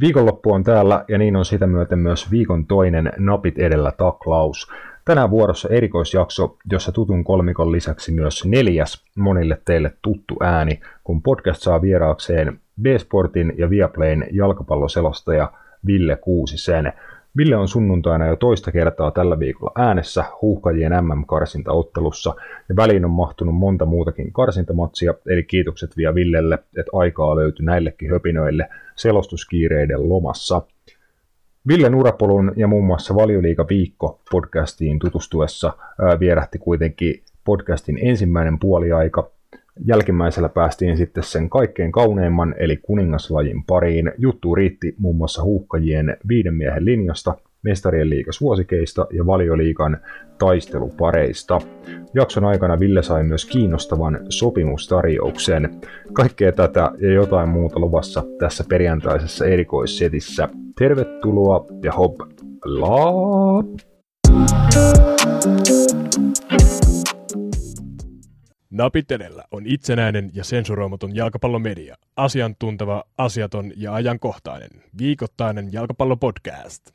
Viikonloppu on täällä ja niin on sitä myöten myös viikon toinen Napit edellä taklaus. Tänään vuorossa erikoisjakso, jossa tutun kolmikon lisäksi myös neljäs monille teille tuttu ääni, kun podcast saa vieraakseen B-Sportin ja Viaplayn jalkapalloselostaja Ville Kuusisen. Ville on sunnuntaina jo toista kertaa tällä viikolla äänessä huuhkajien MM-karsintaottelussa ja väliin on mahtunut monta muutakin karsintamatsia, eli kiitokset vielä Villelle, että aikaa löytyi näillekin höpinöille selostuskiireiden lomassa. Villen urapolun ja muun muassa Valioliika viikko podcastiin tutustuessa vierähti kuitenkin podcastin ensimmäinen puoliaika. Jälkimmäisellä päästiin sitten sen kaikkein kauneimman eli kuningaslajin pariin. Juttu riitti muun muassa huuhkajien viiden miehen linjasta, mestarien liiga suosikeista ja valioliikan taistelupareista. Jakson aikana Ville sai myös kiinnostavan sopimustarjouksen. Kaikkea tätä ja jotain muuta luvassa tässä perjantaisessa erikoissetissä. Tervetuloa ja hop la! Napit edellä on itsenäinen ja sensuroimaton jalkapallomedia. Asiantunteva, asiaton ja ajankohtainen. Viikoittainen jalkapallopodcast.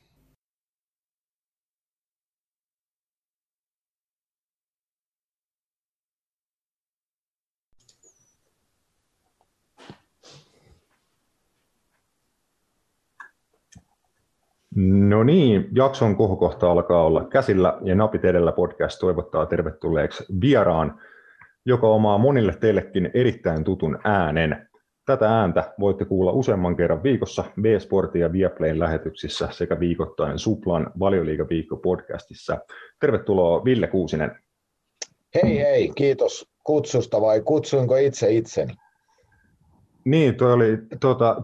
No niin, jakson kohokohta alkaa olla käsillä ja Napit edellä podcast toivottaa tervetulleeksi vieraan, joka omaa monille teillekin erittäin tutun äänen. Tätä ääntä voitte kuulla useamman kerran viikossa B-Sportin ja Viaplayn lähetyksissä sekä viikoittain Suplan Valioliiga viikko podcastissa. Tervetuloa Ville Kuusinen. Hei hei, kiitos kutsusta vai kutsuinko itse itseni? Niin, tuo oli tuota,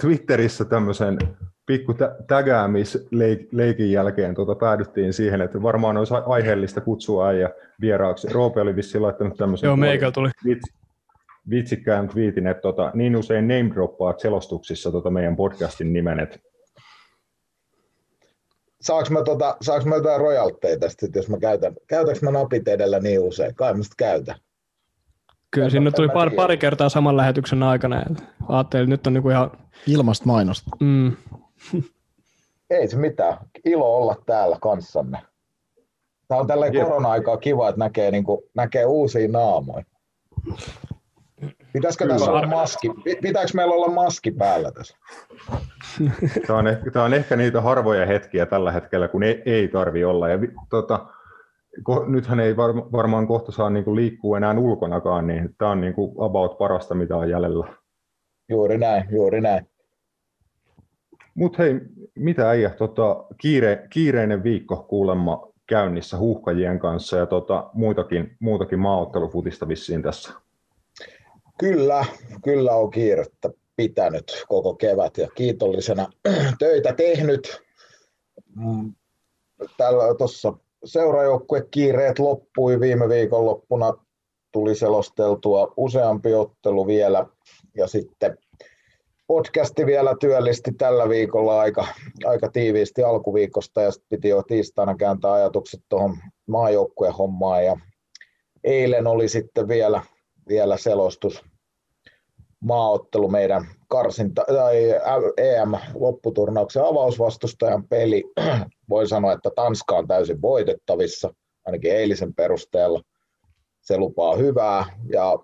Twitterissä tämmöisen pikku tägäämisleikin jälkeen tuota, päädyttiin siihen, että varmaan olisi aiheellista kutsua äijä vieraaksi. Roope oli vissiin laittanut tämmöisen Joo, meikä tuli. Vits, vitsikkään tweetin, että tota, niin usein name droppaat selostuksissa tota meidän podcastin nimen, että Saanko mä, tota, saanko mä jotain rojalteja tästä, jos mä käytän, käytänkö mä napit edellä niin usein? Kai mä sitä käytän. Kyllä sinne tuli pari, pari kertaa saman lähetyksen aikana. Ajattelin, että nyt on niinku ihan... Ilmasta mainosta. Mm, Ei se mitään. Ilo olla täällä kanssanne. Tämä on tällä korona-aikaa kiva, että näkee, niin kuin, näkee uusia naamoja. Pitäisikö tässä olla maski? Pitääkö meillä olla maski päällä tässä? Tämä on, ehkä, tämä on ehkä niitä harvoja hetkiä tällä hetkellä, kun ei, ei tarvi olla. Ja, tota, ko, nythän ei var, varmaan kohta saa niin kuin liikkua enää ulkonakaan, niin tämä on niin kuin about parasta, mitä on jäljellä. Juuri näin, juuri näin. Mutta hei, mitä äijä, tota, kiire, kiireinen viikko kuulemma käynnissä huuhkajien kanssa ja tota, muitakin, muutakin maaottelufutista vissiin tässä. Kyllä, kyllä on kiirettä pitänyt koko kevät ja kiitollisena töitä tehnyt. Mm, tällä tuossa seuraajoukkuekiireet loppui viime viikonloppuna, tuli selosteltua useampi ottelu vielä ja sitten podcasti vielä työllisti tällä viikolla aika, aika tiiviisti alkuviikosta ja sitten piti jo tiistaina kääntää ajatukset tuohon maajoukkueen hommaan ja eilen oli sitten vielä, vielä selostus maaottelu meidän karsinta, tai EM-lopputurnauksen avausvastustajan peli. Voi sanoa, että Tanska on täysin voitettavissa, ainakin eilisen perusteella. Se lupaa hyvää ja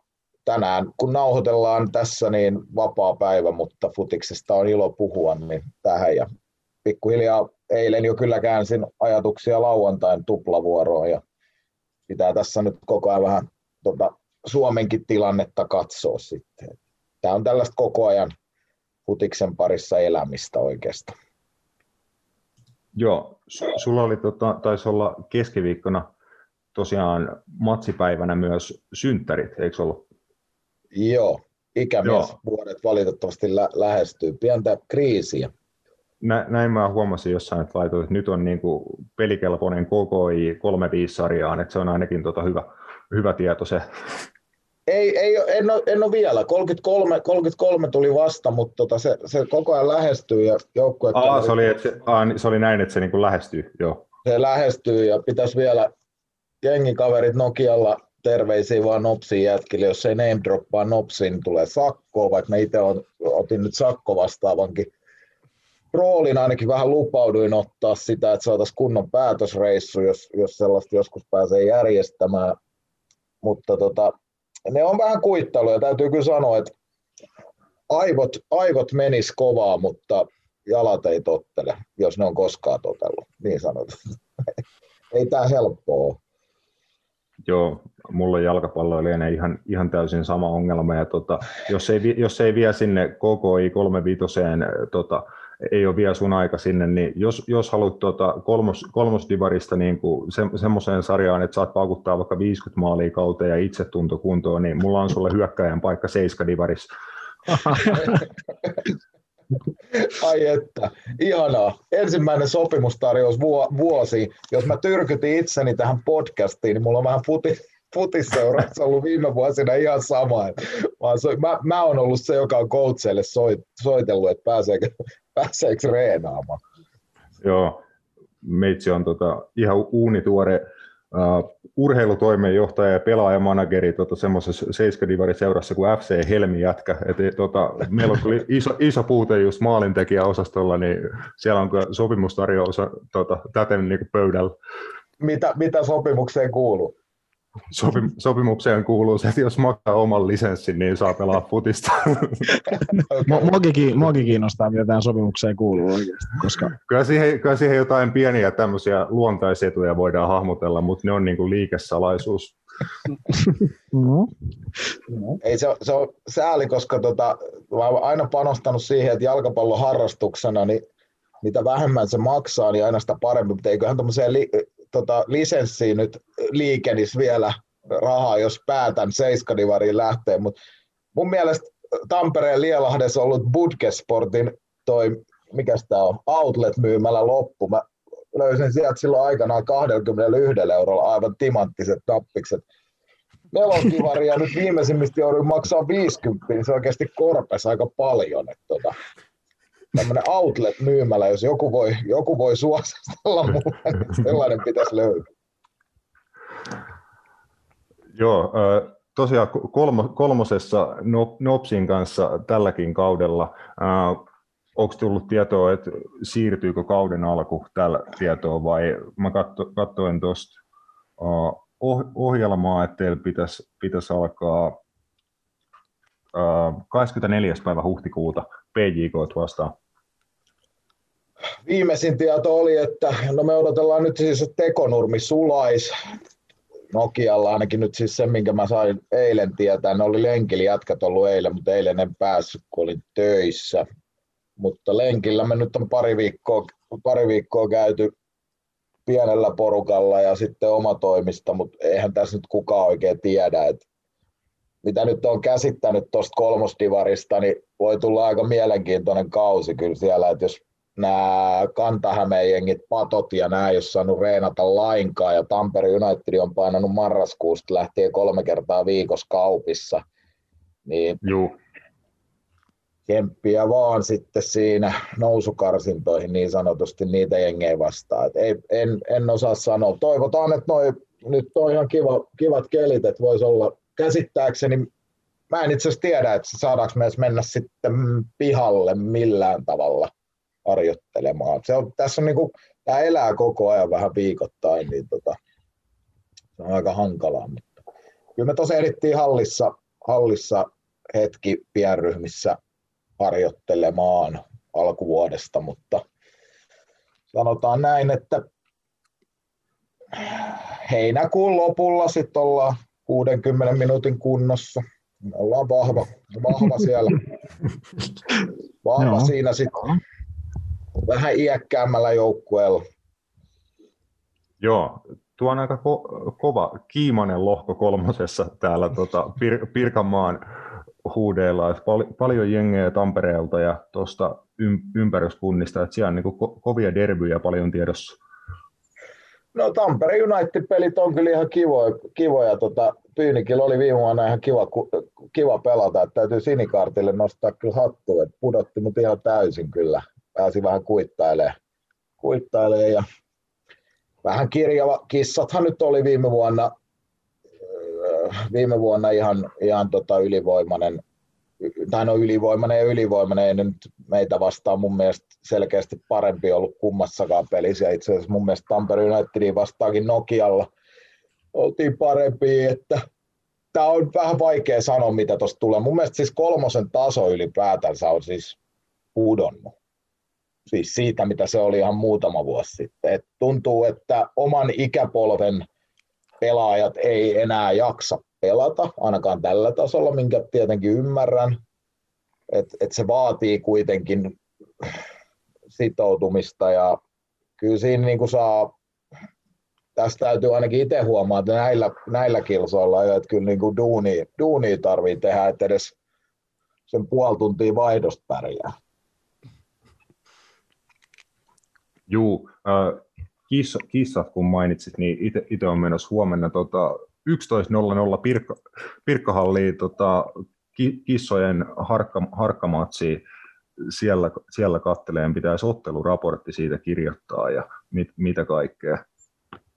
tänään kun nauhoitellaan tässä, niin vapaa päivä, mutta futiksesta on ilo puhua niin tähän. Ja pikkuhiljaa eilen jo kyllä käänsin ajatuksia lauantain tuplavuoroon ja pitää tässä nyt koko ajan vähän tota, Suomenkin tilannetta katsoa sitten. Tämä on tällaista koko ajan futiksen parissa elämistä oikeastaan. Joo, sulla oli, tota, taisi olla keskiviikkona tosiaan matsipäivänä myös synttärit, eikö ollut? Joo, ikämies vuodet valitettavasti lä- lähestyy. Pientä kriisiä. Nä, näin mä huomasin jossain, että laitoin, että nyt on niin kuin pelikelpoinen KKI 3-5-sarjaan, että se on ainakin tota hyvä, hyvä tieto se. Ei, ei en, ole, en ole vielä. 33, 33 tuli vasta, mutta tota se, se koko ajan lähestyy. Ja joukkue Aa, se oli, että se, aa, se oli näin, että se niin kuin lähestyy, joo. Se lähestyy ja pitäisi vielä jengikaverit Nokialla terveisiä vaan Nopsin jätkille, jos ei name droppaa Nopsiin, niin tulee sakkoa, vaikka mä itse otin nyt sakko vastaavankin roolin ainakin vähän lupauduin ottaa sitä, että saataisiin kunnon päätösreissu, jos, jos sellaista joskus pääsee järjestämään. Mutta tota, ne on vähän kuittailuja. Täytyy kyllä sanoa, että aivot, aivot menis kovaa, mutta jalat ei tottele, jos ne on koskaan totellut, niin sanotaan. ei tämä helppoa Joo, mulla jalkapallo lienee ihan, ihan täysin sama ongelma. Ja tota, jos, ei, jos ei vie sinne KKI 35, tota, ei ole vielä sun aika sinne, niin jos, jos haluat tota, kolmos, kolmosdivarista niin se, semmoiseen sarjaan, että saat paukuttaa vaikka 50 maalia kauteen ja itsetunto kuntoon, niin mulla on sulle hyökkäjän paikka 7 divarissa. Ai että, ihanaa. Ensimmäinen sopimustarjous vuosi. Jos mä tyrkytin itseni tähän podcastiin, niin mulla on vähän futi, futisseurassa ollut viime vuosina ihan sama. Mä, mä, mä oon ollut se, joka on coachille soit, soitellut, että pääseekö, pääseekö reenaamaan. Joo, meitsi on tota, ihan uunituore uh, urheilutoimenjohtaja ja pelaajamanageri tota, semmoisessa 7 seurassa kuin FC Helmi jätkä. Et, tota, meillä on iso, iso puute just maalintekijäosastolla, niin siellä on sopimustarjous tota, täten niin pöydällä. Mitä, mitä sopimukseen kuuluu? Sopim- sopimukseen kuuluu se, että jos maksaa oman lisenssin, niin saa pelaa futista. Muakin kiinnostaa, mitä tähän sopimukseen kuuluu oikeasti. Koska... Kyllä, siihen, kyllä siihen jotain pieniä tämmöisiä luontaisetuja voidaan hahmotella, mutta ne on niin kuin liikesalaisuus. No. Ei se, se on sääli, koska tota, mä olen aina panostanut siihen, että jalkapallon harrastuksena, niin mitä vähemmän se maksaa, niin aina sitä parempi, mutta eiköhän tämmöiseen li- tota, lisenssiin nyt liikenis vielä rahaa, jos päätän seiskadivariin lähteä, mutta mun mielestä Tampereen Lielahdessa ollut Budgesportin toi, mikä tämä on, outlet-myymällä loppu. Mä löysin sieltä silloin aikanaan 21 eurolla aivan timanttiset tappikset. Neloskivari ja nyt viimeisimmistä jouduin maksaa 50, niin se oikeasti korpesi aika paljon. Että tota, tämmöinen outlet-myymälä, jos joku voi, joku voi suositella mulle, niin sellainen pitäisi löytyä. Joo, tosiaan kolmo, kolmosessa Nopsin kanssa tälläkin kaudella. Onko tullut tietoa, että siirtyykö kauden alku tällä tietoa vai mä katso, katsoin tuosta ohjelmaa, että teillä pitäisi, pitäisi alkaa 24. päivä huhtikuuta PJK vastaan. Viimeisin tieto oli, että no me odotellaan nyt siis, että tekonurmi sulais. Nokialla ainakin nyt siis se, minkä mä sain eilen tietää. Ne oli lenkillä jätkät ollut eilen, mutta eilen en päässyt, kun olin töissä. Mutta lenkillä me nyt on pari viikkoa, pari viikkoa käyty pienellä porukalla ja sitten oma toimista, mutta eihän tässä nyt kukaan oikein tiedä, että mitä nyt on käsittänyt tuosta kolmosdivarista, niin voi tulla aika mielenkiintoinen kausi kyllä siellä, että jos nämä Kantahämeen jengit, patot ja nämä ei ole saanut reenata lainkaan ja Tampere United on painanut marraskuusta lähtien kolme kertaa viikossa kaupissa, niin Juu. kemppiä vaan sitten siinä nousukarsintoihin niin sanotusti niitä jengejä vastaan. Et ei, en, en osaa sanoa. Toivotaan, että noi, nyt on ihan kiva, kivat kelit, että voisi olla käsittääkseni Mä en itse asiassa tiedä, että saadaanko me mennä sitten pihalle millään tavalla harjoittelemaan. Se on, tässä on niin kuin, tämä elää koko ajan vähän viikoittain, niin tota, se on aika hankalaa. Mutta kyllä me tosiaan ehdittiin hallissa, hallissa hetki pienryhmissä harjoittelemaan alkuvuodesta, mutta sanotaan näin, että heinäkuun lopulla sitten ollaan 60 minuutin kunnossa. Me ollaan vahva, vahva siellä. Vahva siinä sitten vähän iäkkäämmällä joukkueella. Joo, tuo on aika ko- kova, kiimainen lohko kolmosessa täällä tota, Pir- Pirkanmaan huudeilla, että pal- paljon jengejä Tampereelta ja tuosta ym- ympäryskunnista, että siellä on niin ko- kovia derbyjä paljon tiedossa. No Tampere United-pelit on kyllä ihan kivoja. kivoja. Tota, Pyynikillä oli viime vuonna ihan kiva, kiva pelata, että täytyy Sinikartille nostaa kyllä hattu, että pudotti mut ihan täysin kyllä pääsi vähän kuittailemaan, kuittailemaan ja vähän kirjava. Kissathan nyt oli viime vuonna, viime vuonna ihan, ihan tota ylivoimainen, tai no ylivoimainen ja ylivoimainen, ei nyt meitä vastaan mun mielestä selkeästi parempi ollut kummassakaan pelissä. Itse asiassa mun mielestä Tampere Unitedin vastaakin Nokialla oltiin parempi, että tämä on vähän vaikea sanoa, mitä tuosta tulee. Mun mielestä siis kolmosen taso ylipäätänsä on siis pudonnut. Siis siitä, mitä se oli ihan muutama vuosi sitten. Et tuntuu, että oman ikäpolven pelaajat ei enää jaksa pelata, ainakaan tällä tasolla, minkä tietenkin ymmärrän. Että et se vaatii kuitenkin sitoutumista ja kyllä siinä niin kuin saa, tästä täytyy ainakin itse huomaa, että näillä, näillä kilsoilla, että kyllä niin kuin duuni, duuni tarvii tehdä, että edes sen puoli tuntia vaihdosta pärjää. Juu, äh, kiss, kissat kun mainitsit, niin itse on menossa huomenna tota, 11.00 Pirkka, Pirkkahalliin tota, kissojen harkka, harkkamatsiin. Siellä, siellä katteleen pitäisi otteluraportti siitä kirjoittaa ja mit, mitä kaikkea.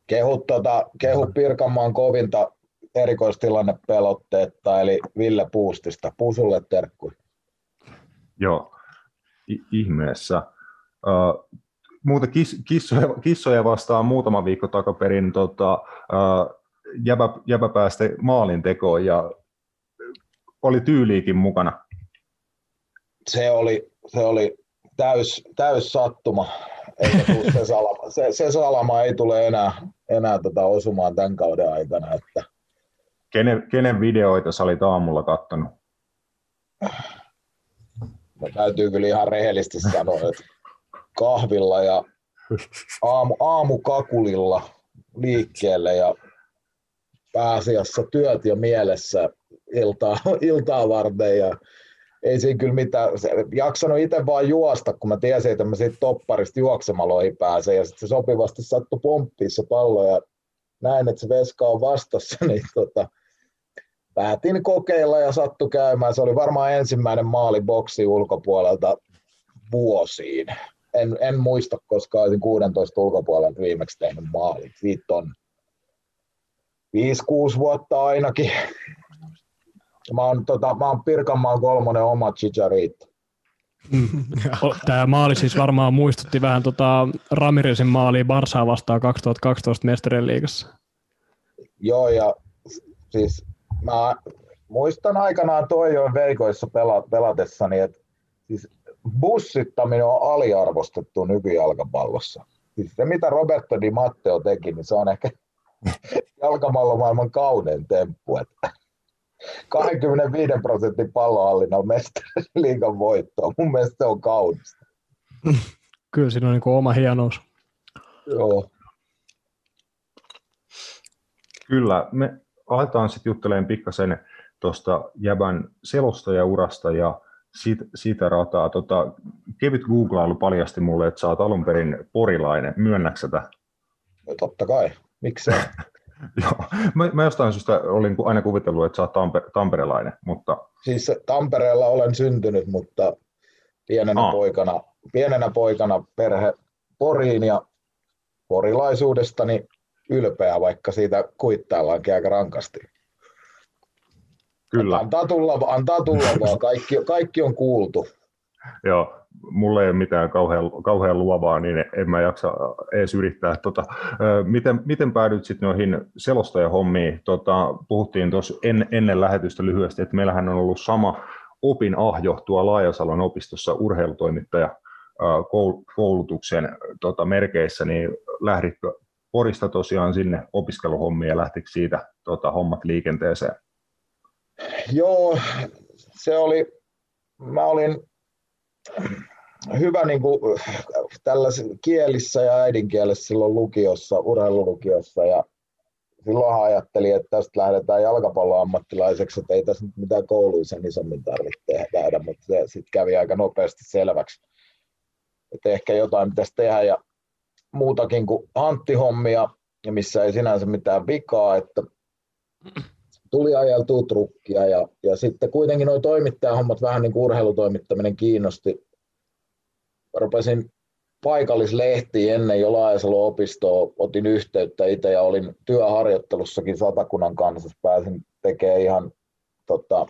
Kehu, tota, kehu Pirkanmaan kovinta erikoistilannepelotteetta, eli Ville Puustista. Pusulle terkku. Joo, I- ihmeessä. Uh, muuta kis, kissoja, kissoja vastaan muutama viikko takaperin tota, uh, jäbä, jäbä päästä maalin tekoon ja oli tyyliikin mukana. Se oli, se oli täys, täys sattuma. se, salama, se, se salama ei tule enää, enää tota osumaan tämän kauden aikana. Että... Kenen, kenen videoita sä olit aamulla kattonut? No, täytyy kyllä ihan rehellisesti sanoa, että kahvilla ja aamu, aamukakulilla liikkeelle ja pääasiassa työt jo mielessä iltaa, iltaa varten ja ei siinä kyllä mitään, se, jaksanut itse vaan juosta, kun mä tiesin, että mä siitä topparista juoksemaloihin pääsen ja sitten se sopivasti sattui pomppiin se pallo ja näin, että se veska on vastassa, niin tota, päätin kokeilla ja sattu käymään. Se oli varmaan ensimmäinen maali boksi ulkopuolelta vuosiin. En, en muista, koska olisin 16 ulkopuolelta viimeksi tehnyt maali. Siitä on 5-6 vuotta ainakin. Mä oon, tota, mä oon Pirkanmaan kolmonen oma Chicharito. Tämä maali siis varmaan muistutti vähän tota Ramiresin maalia Barsaa vastaan 2012 mestarien liigassa. Joo, ja siis mä muistan aikanaan Toijoen veikoissa pela, pelatessani, että siis bussittaminen on aliarvostettu nykyjalkapallossa. Siis se, mitä Roberto Di Matteo teki, niin se on ehkä jalkamallomaailman kaunein temppu. Että 25 prosentin pallohallinnalla mestariliigan voittoa. Mun mielestä se on kaunista. Kyllä siinä on niin oma hienous. Joo. Kyllä, me aletaan sitten juttelemaan pikkasen tuosta Jäbän selostajaurasta ja siitä, siitä rataa. Tota, kevyt googlailu paljasti mulle, että sä oot alun perin porilainen. Myönnäksä tätä? No, totta kai. Miksei? Joo. Mä, mä jostain syystä olin aina kuvitellut, että sä oot tamper, tamperelainen, mutta... Siis Tampereella olen syntynyt, mutta pienenä, Aa. poikana, pienenä poikana perhe Poriin ja porilaisuudestani ylpeä, vaikka siitä kuittaillaankin aika rankasti. Kyllä. Antaa tulla, antaa tulla vaan, kaikki, kaikki on kuultu. Joo, mulla ei ole mitään kauhean, kauhean luovaa, niin en mä jaksa edes yrittää. Tota, miten, miten päädyit sitten noihin selostajahommiin? Tota, puhuttiin tuossa en, ennen lähetystä lyhyesti, että meillähän on ollut sama opin ahjo tuo Laajasalon opistossa urheilutoimittaja koulutuksen tota, merkeissä, niin lähditkö Porista tosiaan sinne opiskeluhommiin ja lähtikö siitä tota, hommat liikenteeseen? Joo, se oli, mä olin hyvä niin kuin, tällaisessa kielissä ja äidinkielessä silloin lukiossa, urheilulukiossa ja silloin ajattelin, että tästä lähdetään jalkapalloammattilaiseksi, että ei tässä nyt mitään kouluisen isommin tarvitse tehdä, mutta se sitten kävi aika nopeasti selväksi, että ehkä jotain pitäisi tehdä ja muutakin kuin hanttihommia, ja missä ei sinänsä mitään vikaa, että tuli ajeltua trukkia ja, ja sitten kuitenkin nuo toimittajahommat vähän niin kuin urheilutoimittaminen kiinnosti. Rupesin paikallislehtiin ennen jo Laajasalo opistoa, otin yhteyttä itse ja olin työharjoittelussakin Satakunnan kanssa, pääsin tekemään ihan tota,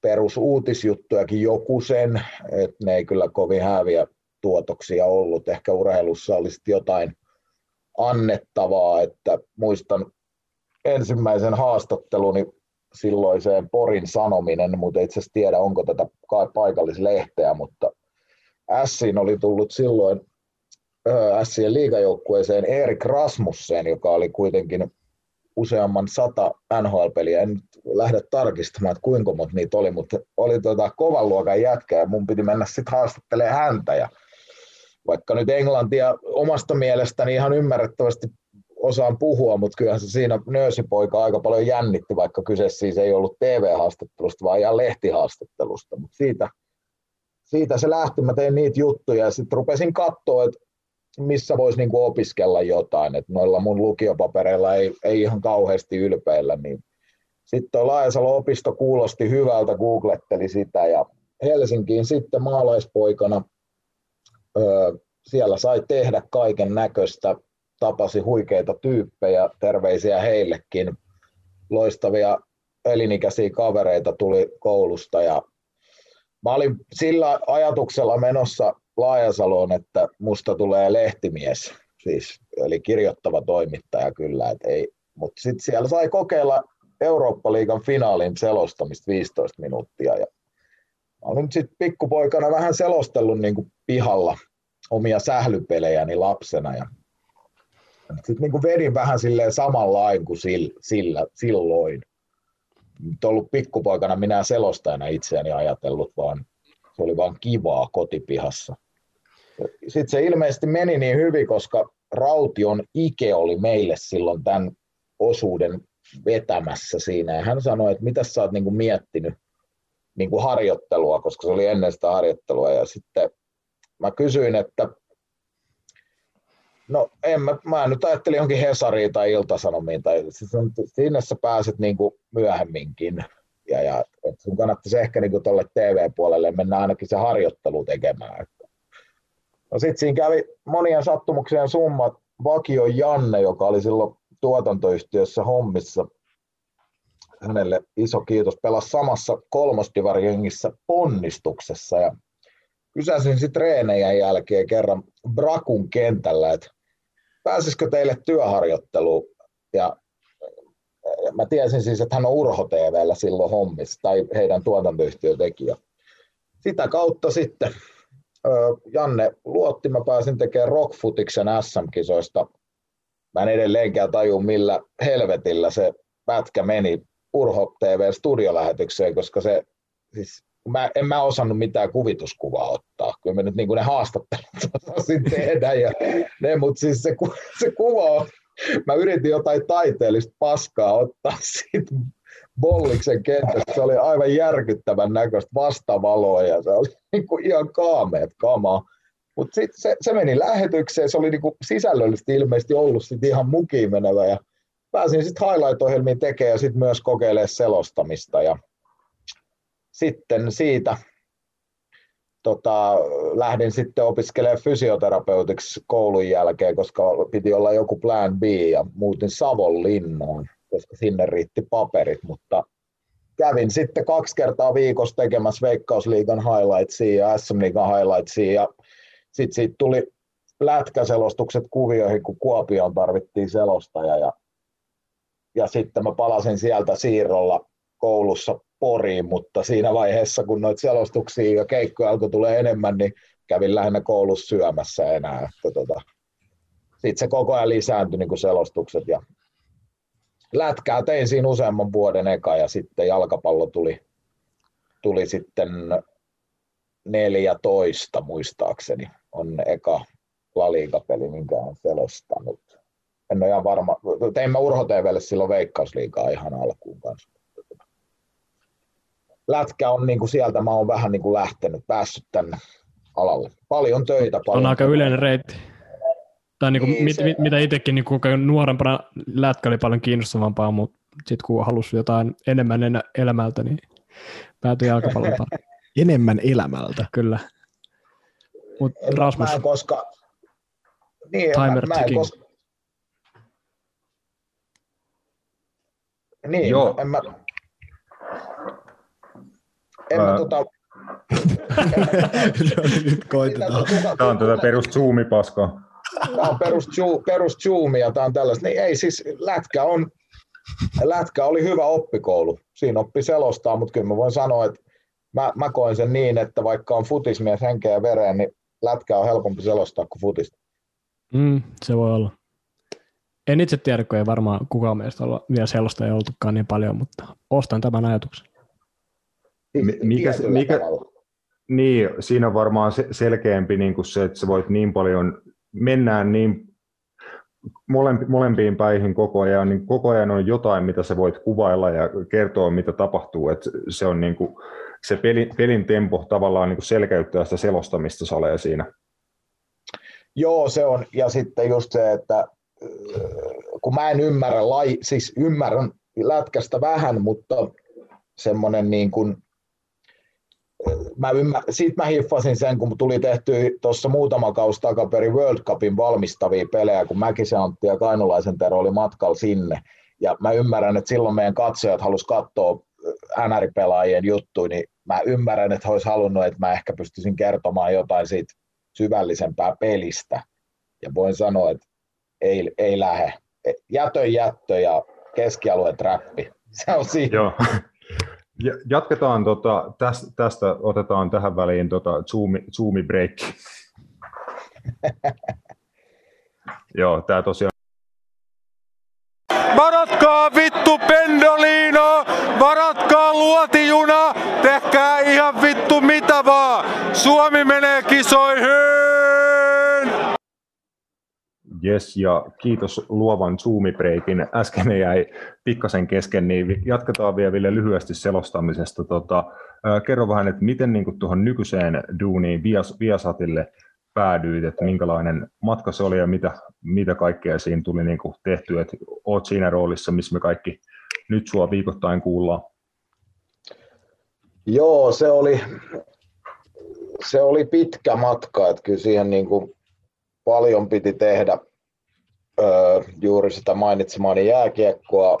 perusuutisjuttujakin joku sen, että ne ei kyllä kovin häviä tuotoksia ollut. Ehkä urheilussa olisi jotain annettavaa, että muistan ensimmäisen haastatteluni silloiseen Porin sanominen, mutta itse asiassa tiedä, onko tätä paikallislehteä, mutta Siin oli tullut silloin Sien liigajoukkueeseen Erik Rasmussen, joka oli kuitenkin useamman sata NHL-peliä. En nyt lähde tarkistamaan, että kuinka monta niitä oli, mutta oli tota kovan luokan jätkä ja mun piti mennä sitten haastattelemaan häntä. Ja vaikka nyt englantia omasta mielestäni ihan ymmärrettävästi osaan puhua, mutta kyllähän se siinä nöösipoika aika paljon jännitti, vaikka kyse siis ei ollut TV-haastattelusta, vaan ihan lehtihaastattelusta. Mutta siitä, siitä se lähti, mä tein niitä juttuja ja sitten rupesin katsoa, että missä voisi niinku opiskella jotain, että noilla mun lukiopapereilla ei, ei ihan kauheasti ylpeillä, niin sitten tuo Laajasalo opisto kuulosti hyvältä, googletteli sitä ja Helsinkiin sitten maalaispoikana öö, siellä sai tehdä kaiken näköistä, tapasi huikeita tyyppejä, terveisiä heillekin, loistavia elinikäisiä kavereita tuli koulusta ja mä olin sillä ajatuksella menossa Laajasaloon, että musta tulee lehtimies, siis, eli kirjoittava toimittaja kyllä, ei, mutta sitten siellä sai kokeilla Eurooppa-liigan finaalin selostamista 15 minuuttia ja mä olin sitten pikkupoikana vähän selostellut niin kuin pihalla omia sählypelejäni lapsena ja sitten niin vedin vähän silleen samanlain kuin sillä, sillä, silloin. Nyt ollut pikkupoikana minä selostajana itseäni ajatellut, vaan se oli vaan kivaa kotipihassa. Sitten se ilmeisesti meni niin hyvin, koska Raution Ike oli meille silloin tämän osuuden vetämässä siinä. Ja hän sanoi, että mitä sä oot niin kuin miettinyt niin kuin harjoittelua, koska se oli ennen sitä harjoittelua. Ja sitten mä kysyin, että no en mä, mä nyt ajattelin jonkin Hesariin tai Iltasanomiin, tai siis sinne sä pääset niin kuin myöhemminkin. Ja, ja että sun kannattaisi ehkä niin tuolle TV-puolelle mennä ainakin se harjoittelu tekemään. No sitten siinä kävi monien sattumuksien summat. Vakio Janne, joka oli silloin tuotantoyhtiössä hommissa, hänelle iso kiitos, pelasi samassa kolmosdivarjengissä ponnistuksessa ja kysäsin sitten treenejän jälkeen kerran Brakun kentällä, että pääsisikö teille työharjoitteluun ja mä tiesin siis, että hän on Urho TVllä silloin hommissa tai heidän tuotantoyhtiötekijä. Sitä kautta sitten Janne luotti, mä pääsin tekemään Rockfutiksen SM-kisoista. Mä en edelleenkään taju, millä helvetillä se pätkä meni Urho TV-studiolähetykseen, koska se, siis mä, en mä osannut mitään kuvituskuvaa ottaa. Kyllä me nyt niin kuin ne haastattelut osasin tehdä, ja ne, mutta siis se, se kuva on, mä yritin jotain taiteellista paskaa ottaa siitä Bolliksen kentästä. Se oli aivan järkyttävän näköistä vastavaloa ja se oli niin kuin ihan kaameet kamaa. Mutta sitten se, se, meni lähetykseen, se oli niinku sisällöllisesti ilmeisesti ollut sit ihan mukiin menevä ja pääsin sitten highlight-ohjelmiin tekemään ja sitten myös kokeilemaan selostamista ja sitten siitä tota, lähdin sitten opiskelemaan fysioterapeutiksi koulun jälkeen, koska piti olla joku plan B ja muutin Savonlinnaan koska sinne riitti paperit, mutta kävin sitten kaksi kertaa viikossa tekemässä Veikkausliigan highlightsia ja SM Liigan highlightsia ja sitten siitä tuli lätkäselostukset kuvioihin, kun Kuopioon tarvittiin selostaja ja, ja sitten mä palasin sieltä siirrolla koulussa Poriin, mutta siinä vaiheessa, kun noita selostuksia ja keikkoja alkoi tulee enemmän, niin kävin lähinnä koulussa syömässä enää. Että tota, sitten se koko ajan lisääntyi niin kuin selostukset ja lätkää tein siinä useamman vuoden eka ja sitten jalkapallo tuli, tuli sitten 14 muistaakseni on eka La Liga-peli, minkä olen selostanut. En ole ihan varma. Tein mä Urho TVlle silloin Veikkausliigaa ihan alkuun kanssa. Lätkä on niin kuin sieltä, mä oon vähän niin kuin lähtenyt, päässyt tänne alalle. Paljon töitä. Paljon on aika yleinen reitti. Tai niinku, niin, mit, se... mit, mitä itsekin niinku, nuorempana lätkä oli paljon kiinnostavampaa, mutta sitten kun halusi jotain enemmän enä, elämältä, niin päätyi jalkapallon Enemmän elämältä? Kyllä. Mut Rasmus. Mä en koska... Niin, Timer mä, mä en koska... Niin, Joo. en mä... en mä tota, Nyt koitetaan. Tämä on tätä perus Zoom-paskaa. Tämä on perus, Zoom- perus Zoomia, tämä on tällaista. Niin ei siis, lätkä on, lätkä oli hyvä oppikoulu. Siinä oppi selostaa, mutta kyllä mä voin sanoa, että mä, mä koen sen niin, että vaikka on futismies henkeä ja vereen, niin lätkä on helpompi selostaa kuin futista. Mm, se voi olla. En itse tiedä, kun ei varmaan kukaan meistä olla vielä sellaista ei oltukaan niin paljon, mutta ostan tämän ajatuksen. Siis Mi- mikä mikä- tavalla. Niin, siinä on varmaan se, selkeämpi niin kuin se, että sä voit niin paljon, mennään niin molempi, molempiin päihin koko ajan, niin koko ajan on jotain, mitä sä voit kuvailla ja kertoa, mitä tapahtuu. että se on niin kuin, se peli, pelin tempo tavallaan niin kuin selkeyttää sitä selostamista salee siinä. Joo, se on. Ja sitten just se, että äh, kun mä en ymmärrä, lai, siis ymmärrän lätkästä vähän, mutta semmoinen niin kuin, mä ymmär, siitä mä hiffasin sen, kun tuli tehty tuossa muutama kausi takaperin World Cupin valmistavia pelejä, kun Mäkisen Antti ja Kainulaisen Tero oli matkalla sinne. Ja mä ymmärrän, että silloin meidän katsojat halus katsoa äh, NR-pelaajien juttuja, niin mä ymmärrän, että he olisi halunnut, että mä ehkä pystyisin kertomaan jotain siitä syvällisempää pelistä. Ja voin sanoa, että ei, ei lähe. Jätön jättö ja keskialueen trappi. Se on siinä. Joo. Ja- Jatketaan tota, tästä, tästä, otetaan tähän väliin tota Zoomi, Zoomi break. Joo, tämä tosiaan Varatkaa vittu pendolino, varatkaa luotijuna, tehkää ihan vittu mitä vaan. Suomi menee kisoihin! Yes, ja kiitos luovan Zoom-breikin. Äsken jäi pikkasen kesken, niin jatketaan vielä Ville lyhyesti selostamisesta. Tota, kerro vähän, että miten niin tuohon nykyiseen duuniin Vias, Viasatille päädyit, että minkälainen matka se oli ja mitä, mitä kaikkea siinä tuli niin tehtyä, että oot siinä roolissa, missä me kaikki nyt sua viikoittain kuullaan. Joo, se oli, se oli pitkä matka, että kyllä siihen niin kuin paljon piti tehdä öö, juuri sitä mainitsemaani jääkiekkoa,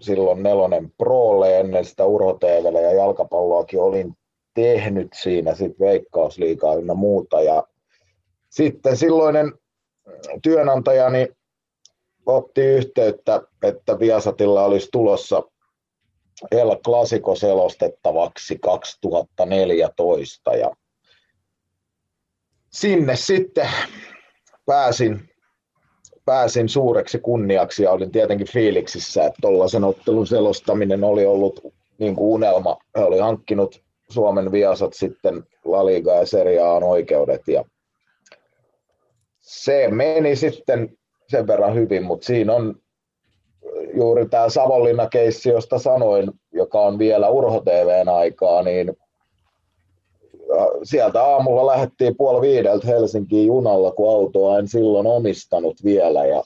silloin nelonen prolle ennen sitä Urho TVlle ja jalkapalloakin olin tehnyt siinä sit veikkausliigaa ynnä muuta. Ja sitten silloinen työnantajani otti yhteyttä, että Viasatilla olisi tulossa El Clasico selostettavaksi 2014 ja sinne sitten pääsin, pääsin suureksi kunniaksi ja olin tietenkin fiiliksissä, että tuollaisen ottelun selostaminen oli ollut niin kuin unelma. He oli hankkinut Suomen Viasat sitten La Liga ja Serie A:n oikeudet ja se meni sitten sen verran hyvin, mutta siinä on juuri tämä Savonlinna-keissi, josta sanoin, joka on vielä Urho TVn aikaa, niin sieltä aamulla lähdettiin puoli viideltä Helsinkiin junalla, kun autoa en silloin omistanut vielä. Ja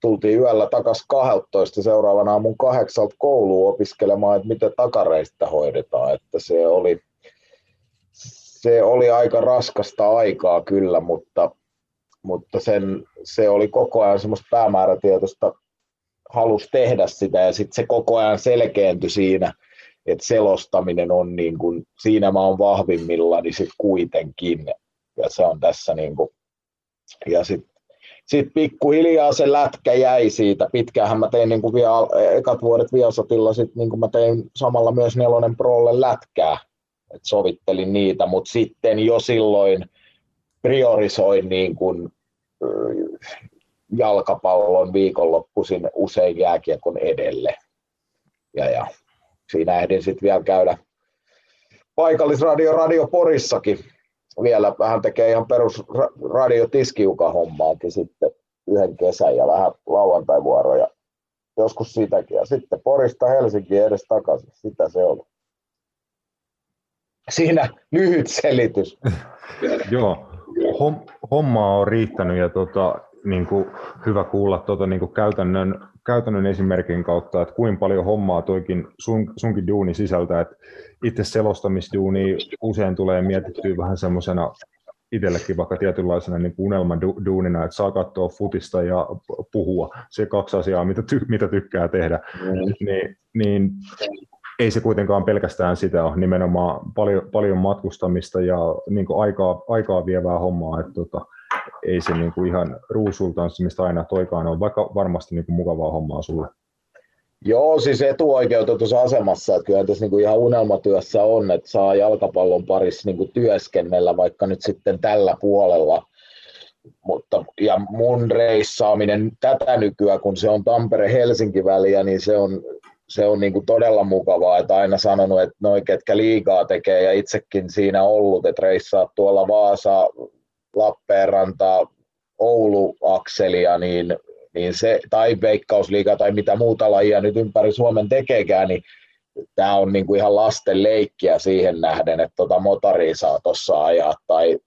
tultiin yöllä takaisin 12 seuraavana aamun kahdeksalta kouluun opiskelemaan, että miten takareista hoidetaan. Että se oli, se oli aika raskasta aikaa kyllä, mutta, mutta sen, se oli koko ajan semmoista päämäärätietoista halus tehdä sitä ja sitten se koko ajan selkeäntyi siinä, että selostaminen on niin kuin, siinä mä oon sit kuitenkin ja se on tässä niin kuin, ja sitten sit pikkuhiljaa se lätkä jäi siitä. Pitkäänhän mä tein niin kuin vielä, ekat vuodet Viasatilla, sit niin kuin mä tein samalla myös nelonen prolle lätkää, et sovittelin niitä, mutta sitten jo silloin priorisoin niin kuin, jalkapallon viikonloppuisin usein jääkiekon edelle. Ja, ja siinä ehdin sitten vielä käydä paikallisradio Radio Porissakin vielä vähän tekee ihan perus radio tiskiuka hommaakin sitten yhden kesän ja vähän lauantaivuoroja joskus sitäkin. Ja sitten Porista Helsinkiin edes takaisin, sitä se oli. Siinä lyhyt selitys. Joo, hom, hommaa on riittänyt ja tota, niin kuin, hyvä kuulla tuota, niin kuin käytännön, käytännön esimerkin kautta, että kuinka paljon hommaa toikin sun, sunkin duuni sisältää. Että itse selostamisduuni usein tulee mietittyä vähän semmoisena itsellekin vaikka tietynlaisena niin unelmaduunina, että saa katsoa futista ja puhua. Se kaksi asiaa, mitä, ty, mitä tykkää tehdä. Mm. Niin, niin ei se kuitenkaan pelkästään sitä ole, nimenomaan paljon, paljon matkustamista ja niin aikaa, aikaa vievää hommaa, että tota, ei se niin kuin ihan ruusultanssimista aina toikaan ole, vaikka varmasti niin kuin mukavaa hommaa sulle. Joo, siis etuoikeutetussa asemassa, että kyllä tässä niinku ihan unelmatyössä on, että saa jalkapallon parissa niinku työskennellä vaikka nyt sitten tällä puolella. Mutta, ja mun reissaaminen tätä nykyään, kun se on Tampere-Helsinki-väliä, niin se on, se on niinku todella mukavaa, että aina sanonut, että noi ketkä liigaa tekee ja itsekin siinä ollut, että reissaa tuolla Vaasa, Lappeenranta, Oulu-akselia, niin niin se, tai veikkausliiga tai mitä muuta lajia nyt ympäri Suomen tekeekään, niin tämä on niin kuin ihan lasten leikkiä siihen nähden, että tota motaria saa tuossa ajaa. Tai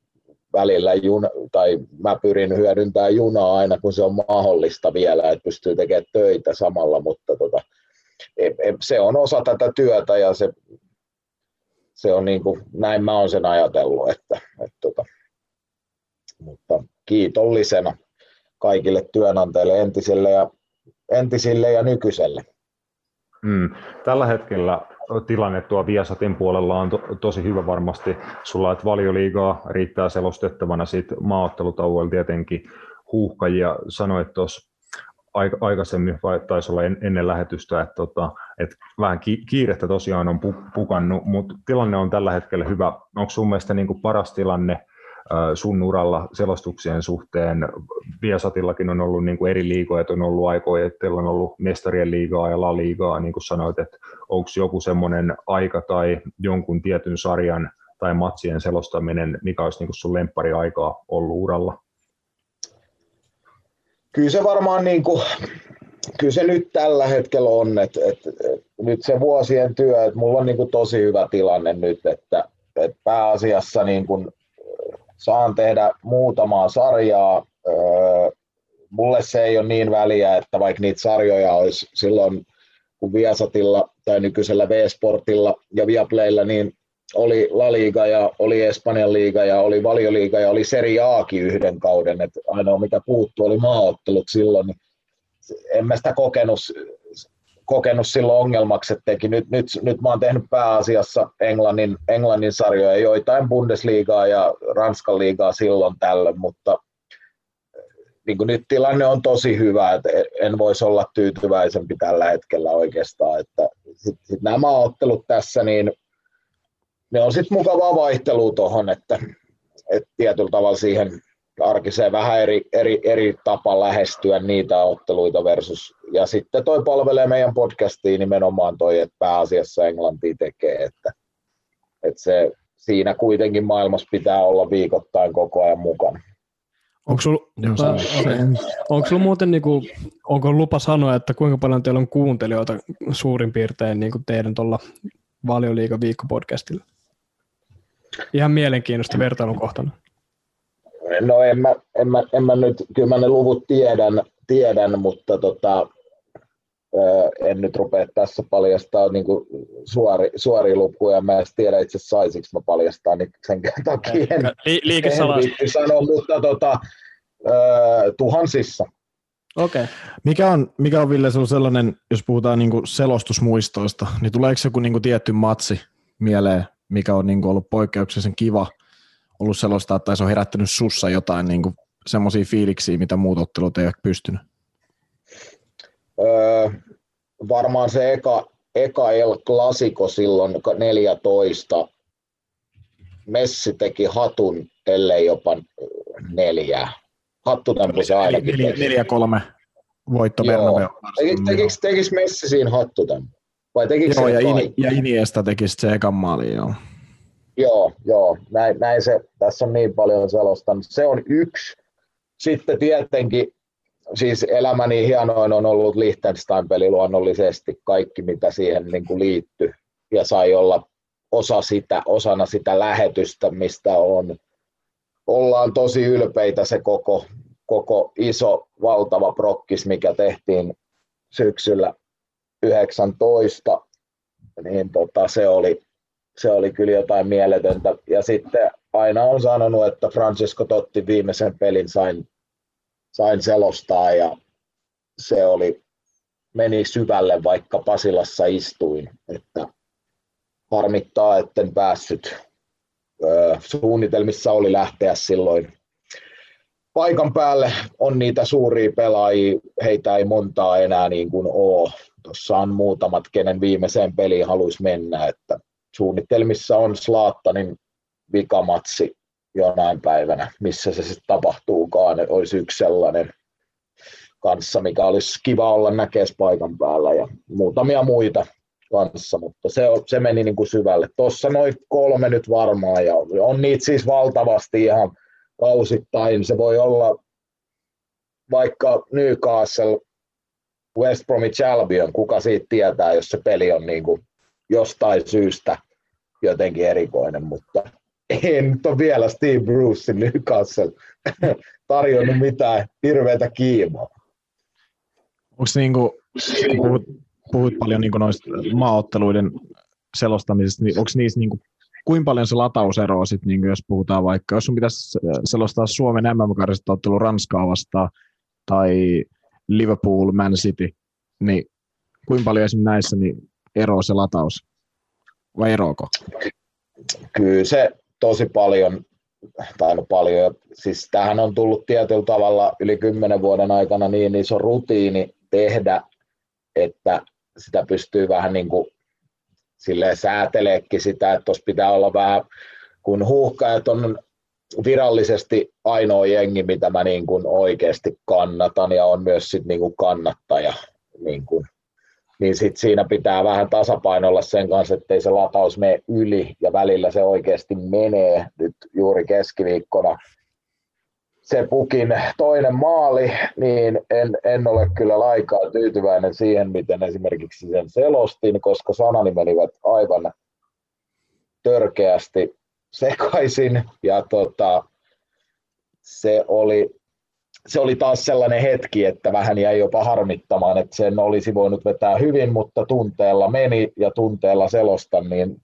välillä juna, tai mä pyrin hyödyntämään junaa aina, kun se on mahdollista vielä, että pystyy tekemään töitä samalla, mutta tota, e, e, se on osa tätä työtä ja se, se on niin kuin, näin mä oon sen ajatellut, että, että tota, mutta kiitollisena kaikille työnantajille entisille ja, entisille ja nykyiselle. Mm. Tällä hetkellä tilanne tuo Viasatin puolella on to, tosi hyvä varmasti. Sulla että valioliigaa riittää selostettavana, sitten maaottelutauoilla tietenkin huuhkajia. Sanoit tuossa aikaisemmin, vai taisi olla ennen lähetystä, että, tota, että vähän kiirettä tosiaan on pukannut, mutta tilanne on tällä hetkellä hyvä. Onko sun mielestä niin kuin paras tilanne sun uralla selostuksien suhteen. Viasatillakin on ollut niin kuin eri liigoja, että on ollut aikoja, että teillä on ollut mestarien liigaa ja la liigaa, niin kuin sanoit, että onko joku semmoinen aika tai jonkun tietyn sarjan tai matsien selostaminen, mikä olisi niin kuin sun lemppari aikaa ollut uralla? Kyllä se varmaan niin kuin, kyllä se nyt tällä hetkellä on, että, että, että nyt se vuosien työ, että mulla on niin kuin tosi hyvä tilanne nyt, että, että pääasiassa niin kuin saan tehdä muutamaa sarjaa. Mulle se ei ole niin väliä, että vaikka niitä sarjoja olisi silloin, kun Viasatilla tai nykyisellä V-Sportilla ja Viaplaylla, niin oli La Liga ja oli Espanjan liiga ja oli Valioliiga ja oli Serie Aakin yhden kauden. Et ainoa mikä puuttuu oli maaottelut silloin. Niin en mä sitä kokenut kokenut silloin ongelmaksi, että. Nyt, nyt, nyt mä oon tehnyt pääasiassa Englannin, Englannin sarjoja, joitain Bundesliigaa ja Ranskan liigaa silloin tällöin, mutta niin kuin nyt tilanne on tosi hyvä, että en voisi olla tyytyväisempi tällä hetkellä oikeastaan. Että sit, sit nämä ottelut tässä, niin ne on sitten mukavaa vaihtelua tuohon, että, että tietyllä tavalla siihen arkiseen vähän eri, eri, eri tapa lähestyä niitä otteluita versus, ja sitten toi palvelee meidän podcastiin nimenomaan toi, että pääasiassa Englanti tekee, että, että se, siinä kuitenkin maailmassa pitää olla viikoittain koko ajan mukana. Onko sulla, onko sulla muuten, niin kuin, onko lupa sanoa, että kuinka paljon teillä on kuuntelijoita suurin piirtein niin kuin teidän tuolla Valioliiga viikkopodcastilla? Ihan mielenkiintoista vertailukohtana. No en mä, en mä, en mä nyt, kyllä mä ne luvut tiedän, tiedän mutta tota, en nyt rupea tässä paljastaa niin suori, suoria lukuja. Mä en tiedä itse saisinko mä paljastaa, niin sen takia en, Li- en sanoa, mutta tota, tuhansissa. Okay. Mikä on, mikä on Ville sellainen, jos puhutaan niin selostusmuistoista, niin tuleeko joku niin tietty matsi mieleen, mikä on niin ollut poikkeuksellisen kiva – ollut selostaa tai se on herättänyt sussa jotain niin semmoisia fiiliksiä, mitä muut ottelut ei ole pystynyt? Öö, varmaan se eka, eka El Clasico silloin 14. Messi teki hatun, ellei jopa neljä. Hattutemppu ainakin neljä, neljä, kolme voitto Bernabeu. Tekis Messi siinä hattutemppu? Vai tekikö joo, ja, in, ja Iniesta teki se ekan maali, joo. Joo, joo, näin, näin se, tässä on niin paljon selostanut. Se on yksi. Sitten tietenkin, siis elämäni hienoin on ollut Liechtenstein-peli luonnollisesti, kaikki mitä siihen niin kuin liittyy. Ja sai olla osa sitä, osana sitä lähetystä, mistä on, ollaan tosi ylpeitä se koko, koko iso, valtava prokkis, mikä tehtiin syksyllä 19, niin tota, se oli, se oli kyllä jotain mieletöntä. Ja sitten aina on sanonut, että Francisco Totti viimeisen pelin sain, sain selostaa ja se oli, meni syvälle, vaikka Pasilassa istuin. Että harmittaa, etten päässyt. Suunnitelmissa oli lähteä silloin paikan päälle. On niitä suuria pelaajia, heitä ei montaa enää niin kuin ole. Tuossa on muutamat, kenen viimeiseen peliin haluaisi mennä. Että suunnitelmissa on Slaattanin vikamatsi jonain päivänä, missä se sitten tapahtuukaan. Olisi yksi sellainen kanssa, mikä olisi kiva olla näkeessä paikan päällä ja muutamia muita kanssa, mutta se, se meni niin kuin syvälle. Tuossa noin kolme nyt varmaan ja on niitä siis valtavasti ihan kausittain. Se voi olla vaikka Newcastle, West Bromwich Albion, kuka siitä tietää, jos se peli on niin kuin jostain syystä jotenkin erikoinen, mutta en nyt ole vielä Steve Brucein Newcastle tarjonnut mitään hirveätä kiimaa. Onko niinku, puhut, puhut paljon niinku noista maaotteluiden selostamisesta, niin onko niissä niinku, kuinka paljon se latausero sit, niinku, jos puhutaan vaikka, jos sun pitäisi selostaa Suomen mm ottelu Ranskaa vastaan tai Liverpool, Man City, niin kuinka paljon esimerkiksi näissä niin eroaa se lataus? Vai eroako? Kyllä se tosi paljon, tai no paljon, siis tähän on tullut tietyllä tavalla yli kymmenen vuoden aikana niin iso rutiini tehdä, että sitä pystyy vähän niin kuin silleen sääteleekin sitä, että tuossa pitää olla vähän, kun huuhkajat on virallisesti ainoa jengi, mitä mä niin kuin oikeasti kannatan ja on myös sit niin kuin kannattaja. Niin, kuin, niin sit siinä pitää vähän tasapainolla sen kanssa, ettei se lataus mene yli ja välillä se oikeasti menee. Nyt juuri keskiviikkona se pukin toinen maali, niin en, en ole kyllä laikaa tyytyväinen siihen, miten esimerkiksi sen selostin, koska sanani menivät aivan törkeästi sekaisin ja tota, se, oli, se oli taas sellainen hetki, että vähän jäi jopa harmittamaan, että sen olisi voinut vetää hyvin, mutta tunteella meni ja tunteella selostan, niin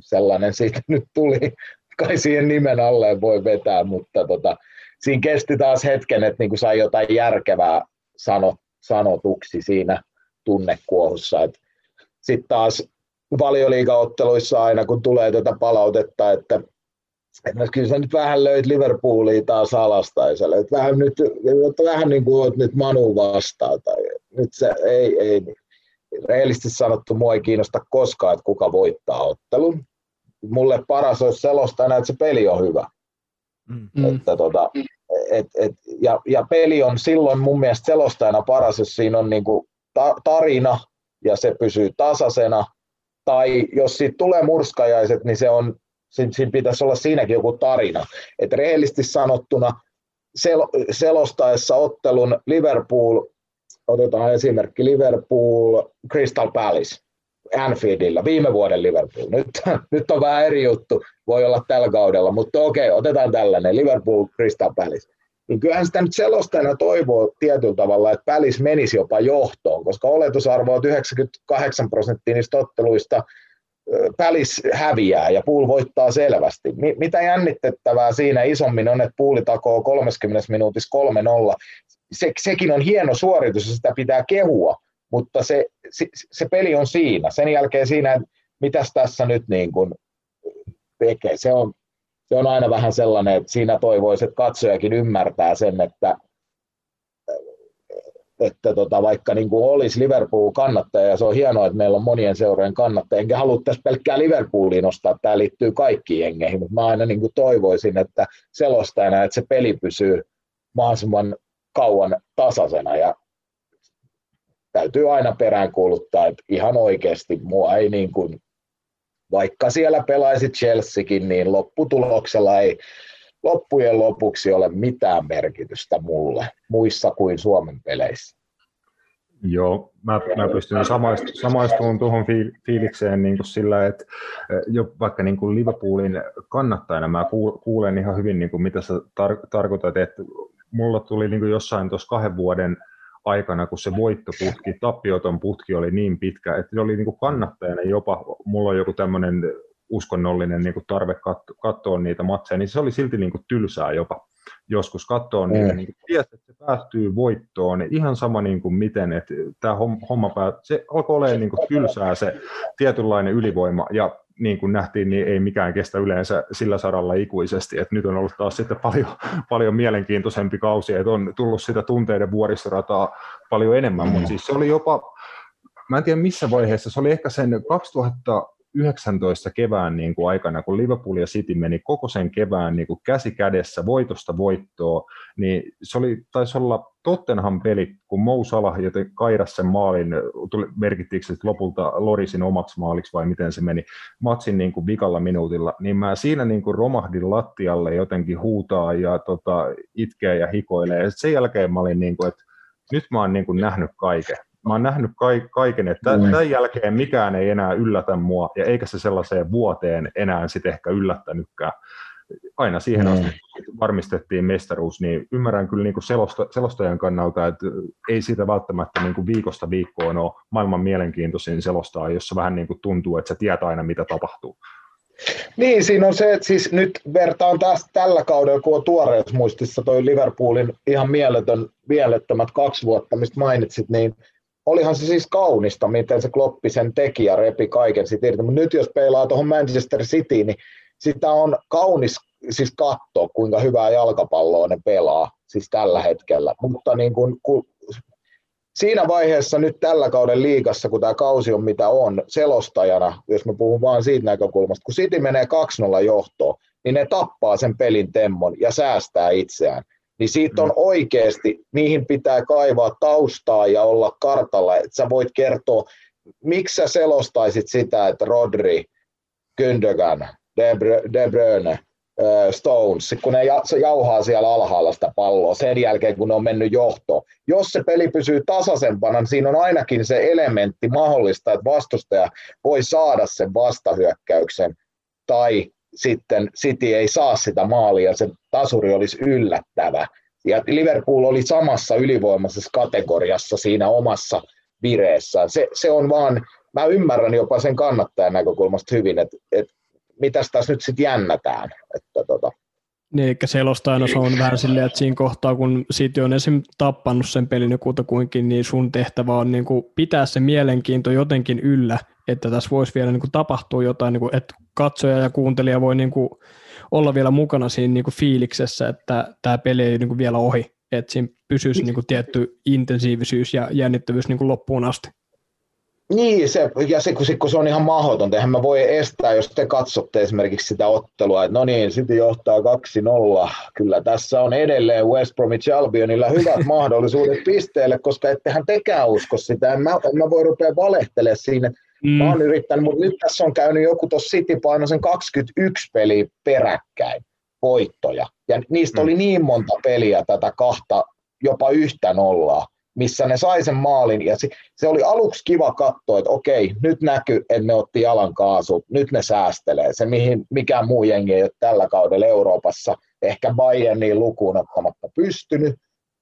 sellainen siitä nyt tuli. Kai siihen nimen alle voi vetää, mutta tota, siinä kesti taas hetken, että niin kuin sai jotain järkevää sano, sanotuksi siinä tunnekuohussa. Sitten taas valioliigaotteluissa aina, kun tulee tätä palautetta, että no kyllä sä nyt vähän löit Liverpoolia taas alasta, ja sä löit vähän nyt, vähän niin kuin oot nyt Manu vastaan, tai nyt se ei, ei, rehellisesti sanottu, mua ei kiinnosta koskaan, että kuka voittaa ottelun. Mulle paras olisi selostaa, että se peli on hyvä. Mm. Että tota, et, et, ja, ja peli on silloin mun mielestä selostajana paras, jos siinä on niinku ta- tarina ja se pysyy tasaisena, tai jos siitä tulee murskajaiset, niin se on, siinä, siinä pitäisi olla siinäkin joku tarina. Et rehellisesti sanottuna sel- selostaessa ottelun Liverpool, otetaan esimerkki Liverpool Crystal Palace, Anfieldillä, viime vuoden Liverpool. Nyt, nyt on vähän eri juttu, voi olla tällä kaudella, mutta okei, otetaan tällainen, Liverpool Crystal Palace. Niin kyllähän sitä nyt selostajana toivoo tietyllä tavalla, että Pälis menisi jopa johtoon, koska oletusarvo on 98 prosenttia niistä otteluista Pälis häviää ja Pool voittaa selvästi. Mitä jännitettävää siinä isommin on, että Pooli takoo 30 minuutissa 3-0. Se, sekin on hieno suoritus ja sitä pitää kehua, mutta se, se, se peli on siinä. Sen jälkeen siinä, mitäs tässä nyt niin kuin tekee, se on, se on aina vähän sellainen, että siinä toivoisi, että katsojakin ymmärtää sen, että, että tota, vaikka niin kuin olisi Liverpool kannattaja, ja se on hienoa, että meillä on monien seurojen kannattaja, enkä halua tässä pelkkää Liverpooliin nostaa, tämä liittyy kaikkiin jengeihin, mutta mä aina niin kuin toivoisin, että selostajana, että se peli pysyy mahdollisimman kauan tasaisena, ja täytyy aina peräänkuuluttaa, että ihan oikeasti mua ei niin kuin, vaikka siellä pelaisi Chelseakin, niin lopputuloksella ei loppujen lopuksi ole mitään merkitystä mulle muissa kuin Suomen peleissä. Joo, mä, mä pystyn samaistumaan tuohon fiilikseen niin kuin sillä, että jo vaikka niin kuin Liverpoolin kannattajana mä kuulen ihan hyvin, niin kuin mitä sä tar- tarkoitat, että mulla tuli niin kuin jossain tuossa kahden vuoden aikana, kun se voittoputki, tappioton putki oli niin pitkä, että se oli niin kuin kannattajana jopa, mulla on joku tämmöinen uskonnollinen niin kuin tarve katsoa niitä matseja, niin se oli silti niin kuin tylsää jopa joskus katsoa niitä, mm. niin tiesi, että se päättyy voittoon, niin ihan sama niin kuin miten, että tämä homma päät, se alkoi olemaan niin kuin tylsää se tietynlainen ylivoima, ja niin kuin nähtiin, niin ei mikään kestä yleensä sillä saralla ikuisesti. Et nyt on ollut taas sitten paljon, paljon mielenkiintoisempi kausi, että on tullut sitä tunteiden vuoristorataa paljon enemmän, mm. mutta siis se oli jopa, mä en tiedä missä vaiheessa, se oli ehkä sen 2000 19 kevään niin kuin aikana, kun Liverpool ja City meni koko sen kevään niin kuin käsi kädessä voitosta voittoa, niin se oli, taisi olla Tottenham peli, kun Mou Salah joten kairas sen maalin, tuli, merkittiinkö se lopulta Lorisin omaksi maaliksi vai miten se meni, matsin niin kuin vikalla minuutilla, niin mä siinä niin kuin romahdin lattialle jotenkin huutaa ja tota, itkeä ja hikoilee, ja sen jälkeen mä olin niin kuin, että nyt mä oon niin kuin nähnyt kaiken mä oon nähnyt kaiken, että mm. tämän jälkeen mikään ei enää yllätä mua, ja eikä se sellaiseen vuoteen enää sitten ehkä yllättänytkään. Aina siihen mm. asti varmistettiin mestaruus, niin ymmärrän kyllä niin kuin selosta, selostajan kannalta, että ei siitä välttämättä niin kuin viikosta viikkoon ole maailman mielenkiintoisin selostaa, jossa vähän niin kuin tuntuu, että se tietää aina, mitä tapahtuu. Niin, siinä on se, että siis nyt vertaan taas tällä kaudella, kun on tuoreessa muistissa toi Liverpoolin ihan mieletön, mielettömät kaksi vuotta, mistä mainitsit, niin olihan se siis kaunista, miten se Kloppi sen teki ja repi kaiken siitä irti. Mutta nyt jos peilaa tuohon Manchester Cityin, niin sitä on kaunis siis katsoa, kuinka hyvää jalkapalloa ne pelaa siis tällä hetkellä. Mutta niin kun, kun siinä vaiheessa nyt tällä kauden liigassa, kun tämä kausi on mitä on, selostajana, jos mä puhun vaan siitä näkökulmasta, kun City menee 2-0 johtoon, niin ne tappaa sen pelin temmon ja säästää itseään niin siitä on mm. oikeasti, niihin pitää kaivaa taustaa ja olla kartalla, että sä voit kertoa, miksi sä selostaisit sitä, että Rodri, Gündogan, De Bruyne, Stones, kun ne jauhaa siellä alhaalla sitä palloa sen jälkeen, kun ne on mennyt johtoon. Jos se peli pysyy tasaisempana, niin siinä on ainakin se elementti mahdollista, että vastustaja voi saada sen vastahyökkäyksen tai sitten City ei saa sitä maalia, se tasuri olisi yllättävä. Ja Liverpool oli samassa ylivoimaisessa kategoriassa siinä omassa vireessään. Se, se on vaan, mä ymmärrän jopa sen kannattajan näkökulmasta hyvin, että, että mitäs tässä nyt sitten jännätään. Että tota. Niin, eli selostajana se on vähän silleen, että siinä kohtaa, kun City on esim. tappannut sen pelin jo kutakuinkin, niin sun tehtävä on niin kuin pitää se mielenkiinto jotenkin yllä, että tässä voisi vielä niin kuin tapahtua jotain, niin kuin, että katsoja ja kuuntelija voi niin kuin olla vielä mukana siinä niin kuin fiiliksessä, että tämä peli ei niin kuin vielä ohi, että siinä pysyisi niin kuin tietty intensiivisyys ja jännittävyys niin kuin loppuun asti. Niin, se, ja se, kun, kun se on ihan mahdotonta, eihän mä voi estää, jos te katsotte esimerkiksi sitä ottelua, että no niin, City johtaa 2-0, kyllä tässä on edelleen West Bromwich Albionilla hyvät mahdollisuudet pisteelle, koska ettehän tekään usko sitä, en mä, en mä voi rupea valehtelemaan siinä, Mm. Mä oon yrittänyt, mutta nyt tässä on käynyt joku tuossa City painoisen 21 peliä peräkkäin voittoja. Ja niistä mm. oli niin monta peliä tätä kahta, jopa yhtä nollaa, missä ne sai sen maalin. Ja se, se oli aluksi kiva katsoa, että okei, nyt näkyy, että ne otti jalan kaasu, nyt ne säästelee. Se, mihin mikään muu jengi ei ole tällä kaudella Euroopassa, ehkä Bayerniin lukuun ottamatta pystynyt,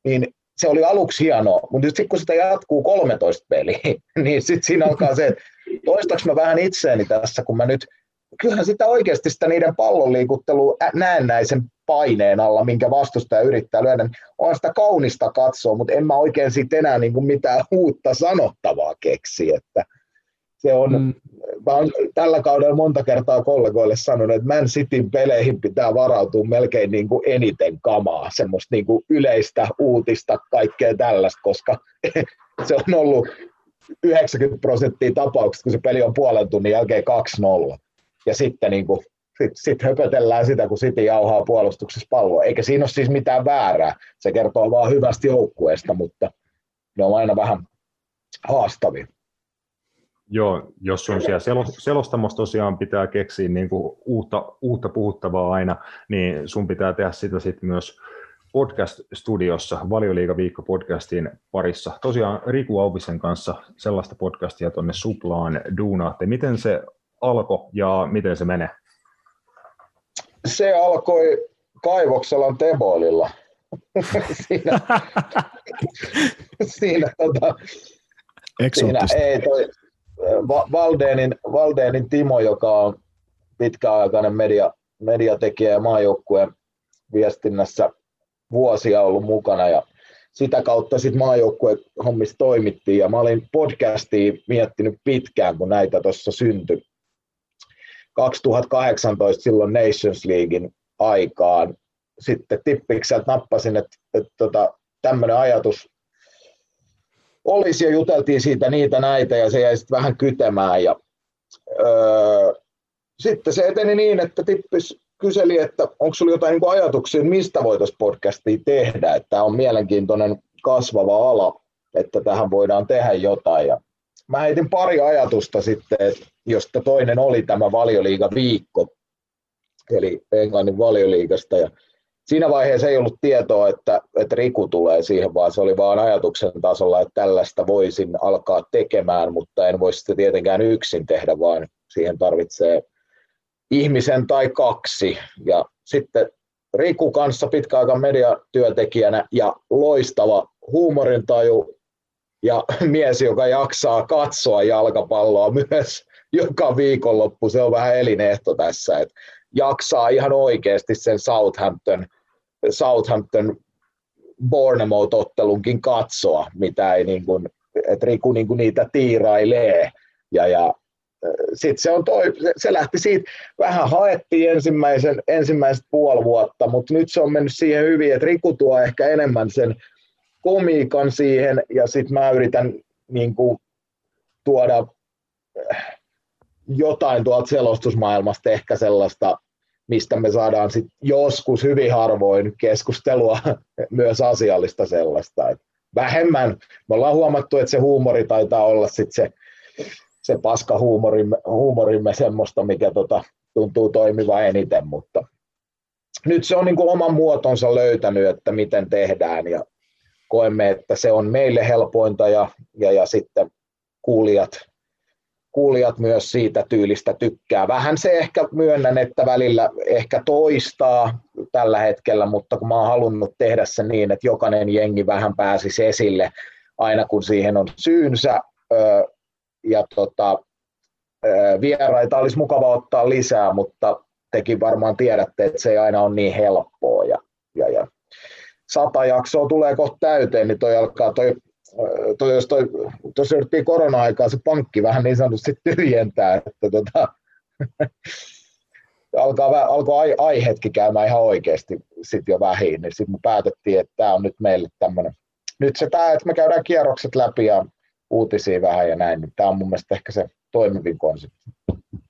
niin se oli aluksi hienoa, mutta sitten kun sitä jatkuu 13 peliä, niin sitten siinä alkaa se, että toistaks mä vähän itseäni tässä, kun mä nyt, kyllähän sitä oikeasti sitä niiden pallonliikuttelua näennäisen paineen alla, minkä vastustaja yrittää lyödä, niin on sitä kaunista katsoa, mutta en mä oikein siitä enää niin kuin mitään uutta sanottavaa keksi, että se on, mm. mä oon tällä kaudella monta kertaa kollegoille sanonut, että Man Cityn peleihin pitää varautua melkein niin kuin eniten kamaa, semmoista niin kuin yleistä uutista, kaikkea tällaista, koska se on ollut 90 prosenttia tapauksista, kun se peli on puolen tunnin jälkeen 2-0. Ja sitten niin kuin, sit, sit höpötellään sitä, kun City jauhaa puolustuksessa palloa. Eikä siinä ole siis mitään väärää. Se kertoo vaan hyvästä joukkueesta, mutta ne on aina vähän haastavia. Joo, jos sun siellä selostamossa tosiaan pitää keksiä niin kuin uutta, uutta puhuttavaa aina, niin sun pitää tehdä sitä sitten myös podcast-studiossa, Valioliiga viikko podcastin parissa. Tosiaan Riku Auvisen kanssa sellaista podcastia tuonne Suplaan duunaatte. Miten se alkoi ja miten se menee? Se alkoi Kaivokselan Teboililla. siinä, siinä, tota, siinä ei, toi, Valdenin, Valdenin Timo, joka on pitkäaikainen media, mediatekijä ja maajoukkueen viestinnässä vuosia ollut mukana ja sitä kautta sitten maajoukkueen hommissa toimittiin ja mä olin podcastia miettinyt pitkään, kun näitä tuossa syntyi. 2018 silloin Nations Leaguein aikaan. Sitten Tippikseltä nappasin, että, että tota, tämmöinen ajatus olisi ja juteltiin siitä niitä näitä ja se jäi sitten vähän kytemään. Ja, öö, sitten se eteni niin, että Tippis kyseli, että onko sinulla jotain niin ajatuksia, mistä voitaisiin podcastia tehdä, että on mielenkiintoinen kasvava ala, että tähän voidaan tehdä jotain. Ja mä heitin pari ajatusta sitten, josta toinen oli tämä valioliiga viikko, eli Englannin valioliigasta. Ja siinä vaiheessa ei ollut tietoa, että, että Riku tulee siihen, vaan se oli vaan ajatuksen tasolla, että tällaista voisin alkaa tekemään, mutta en voisi sitä tietenkään yksin tehdä, vaan siihen tarvitsee ihmisen tai kaksi. Ja sitten Riku kanssa pitkäaikan mediatyöntekijänä ja loistava huumorintaju ja mies, joka jaksaa katsoa jalkapalloa myös joka viikonloppu. Se on vähän elinehto tässä, että jaksaa ihan oikeasti sen Southampton, Southampton Bournemouth-ottelunkin katsoa, mitä ei niin kuin, että Riku niin kuin niitä tiirailee. Ja, ja sitten se, on toi, se lähti siitä, vähän haettiin ensimmäisen, ensimmäiset puoli vuotta, mutta nyt se on mennyt siihen hyvin, että Riku tuo ehkä enemmän sen komiikan siihen, ja sitten mä yritän niin kuin, tuoda jotain tuolta selostusmaailmasta, ehkä sellaista, mistä me saadaan sit joskus hyvin harvoin keskustelua, myös asiallista sellaista. Et vähemmän, me ollaan huomattu, että se huumori taitaa olla sit se se paska huumorimme, huumorimme semmoista, mikä tota, tuntuu toimiva eniten, mutta nyt se on niin kuin oman muotonsa löytänyt, että miten tehdään ja koemme, että se on meille helpointa ja, ja, ja sitten kuulijat, kuulijat myös siitä tyylistä tykkää. Vähän se ehkä myönnän, että välillä ehkä toistaa tällä hetkellä, mutta kun mä oon halunnut tehdä se niin, että jokainen jengi vähän pääsisi esille aina kun siihen on syynsä, ja tota, vieraita olisi mukava ottaa lisää, mutta tekin varmaan tiedätte, että se ei aina ole niin helppoa. Ja, ja, ja sata jaksoa tulee kohta täyteen, niin toi alkaa toi, toi jos toi, tuossa yritettiin korona-aikaa se pankki vähän niin sanotusti tyhjentää, että tota, alkaa, alkoi ai, aiheetkin käymään ihan oikeasti sitten jo vähin, niin sitten me päätettiin, että tämä on nyt meille tämmöinen, nyt se tämä, että me käydään kierrokset läpi ja uutisia vähän ja näin, niin tämä on mun mielestä ehkä se toimivin konsepti.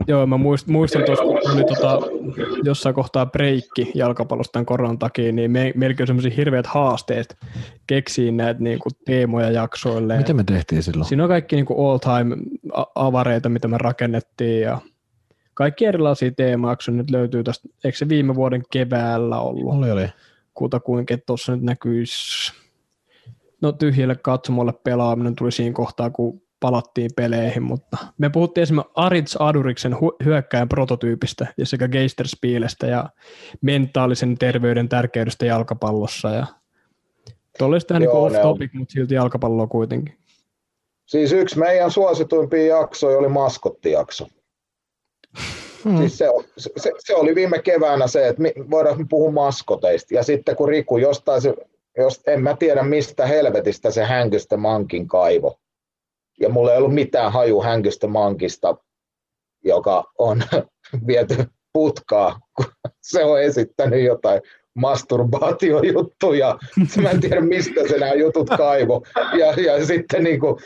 Joo, mä muistan, muistan tuossa, kun oli tota, jossain kohtaa breikki jalkapallosta tämän koronan takia, niin me, meilläkin on semmoisia hirveät haasteet keksiä näitä niin kuin, teemoja jaksoille. Mitä me tehtiin silloin? Siinä on kaikki niin all time avareita, mitä me rakennettiin ja kaikki erilaisia teemajaksoja nyt löytyy tästä, eikö se viime vuoden keväällä ollut? Oli, oli. Kutakuinkin tuossa nyt näkyisi no tyhjille katsomolle pelaaminen tuli siinä kohtaa, kun palattiin peleihin, mutta me puhuttiin esimerkiksi Arits Aduriksen hyökkäjän prototyypistä ja sekä Geisterspielestä ja mentaalisen terveyden tärkeydestä jalkapallossa ja Tuolla olisi tähän niin off topic, mutta silti jalkapalloa kuitenkin. Siis yksi meidän suosituimpia jaksoja oli maskottijakso. Hmm. Siis se, se, se, oli viime keväänä se, että voidaan puhua maskoteista. Ja sitten kun Riku jostain se jos en mä tiedä mistä helvetistä se hänkystä mankin kaivo. Ja mulla ei ollut mitään haju hänkystä mankista, joka on viety putkaa, kun se on esittänyt jotain masturbaatiojuttuja. Mä en tiedä, mistä se nämä jutut kaivo. Ja, ja sitten niin kuin,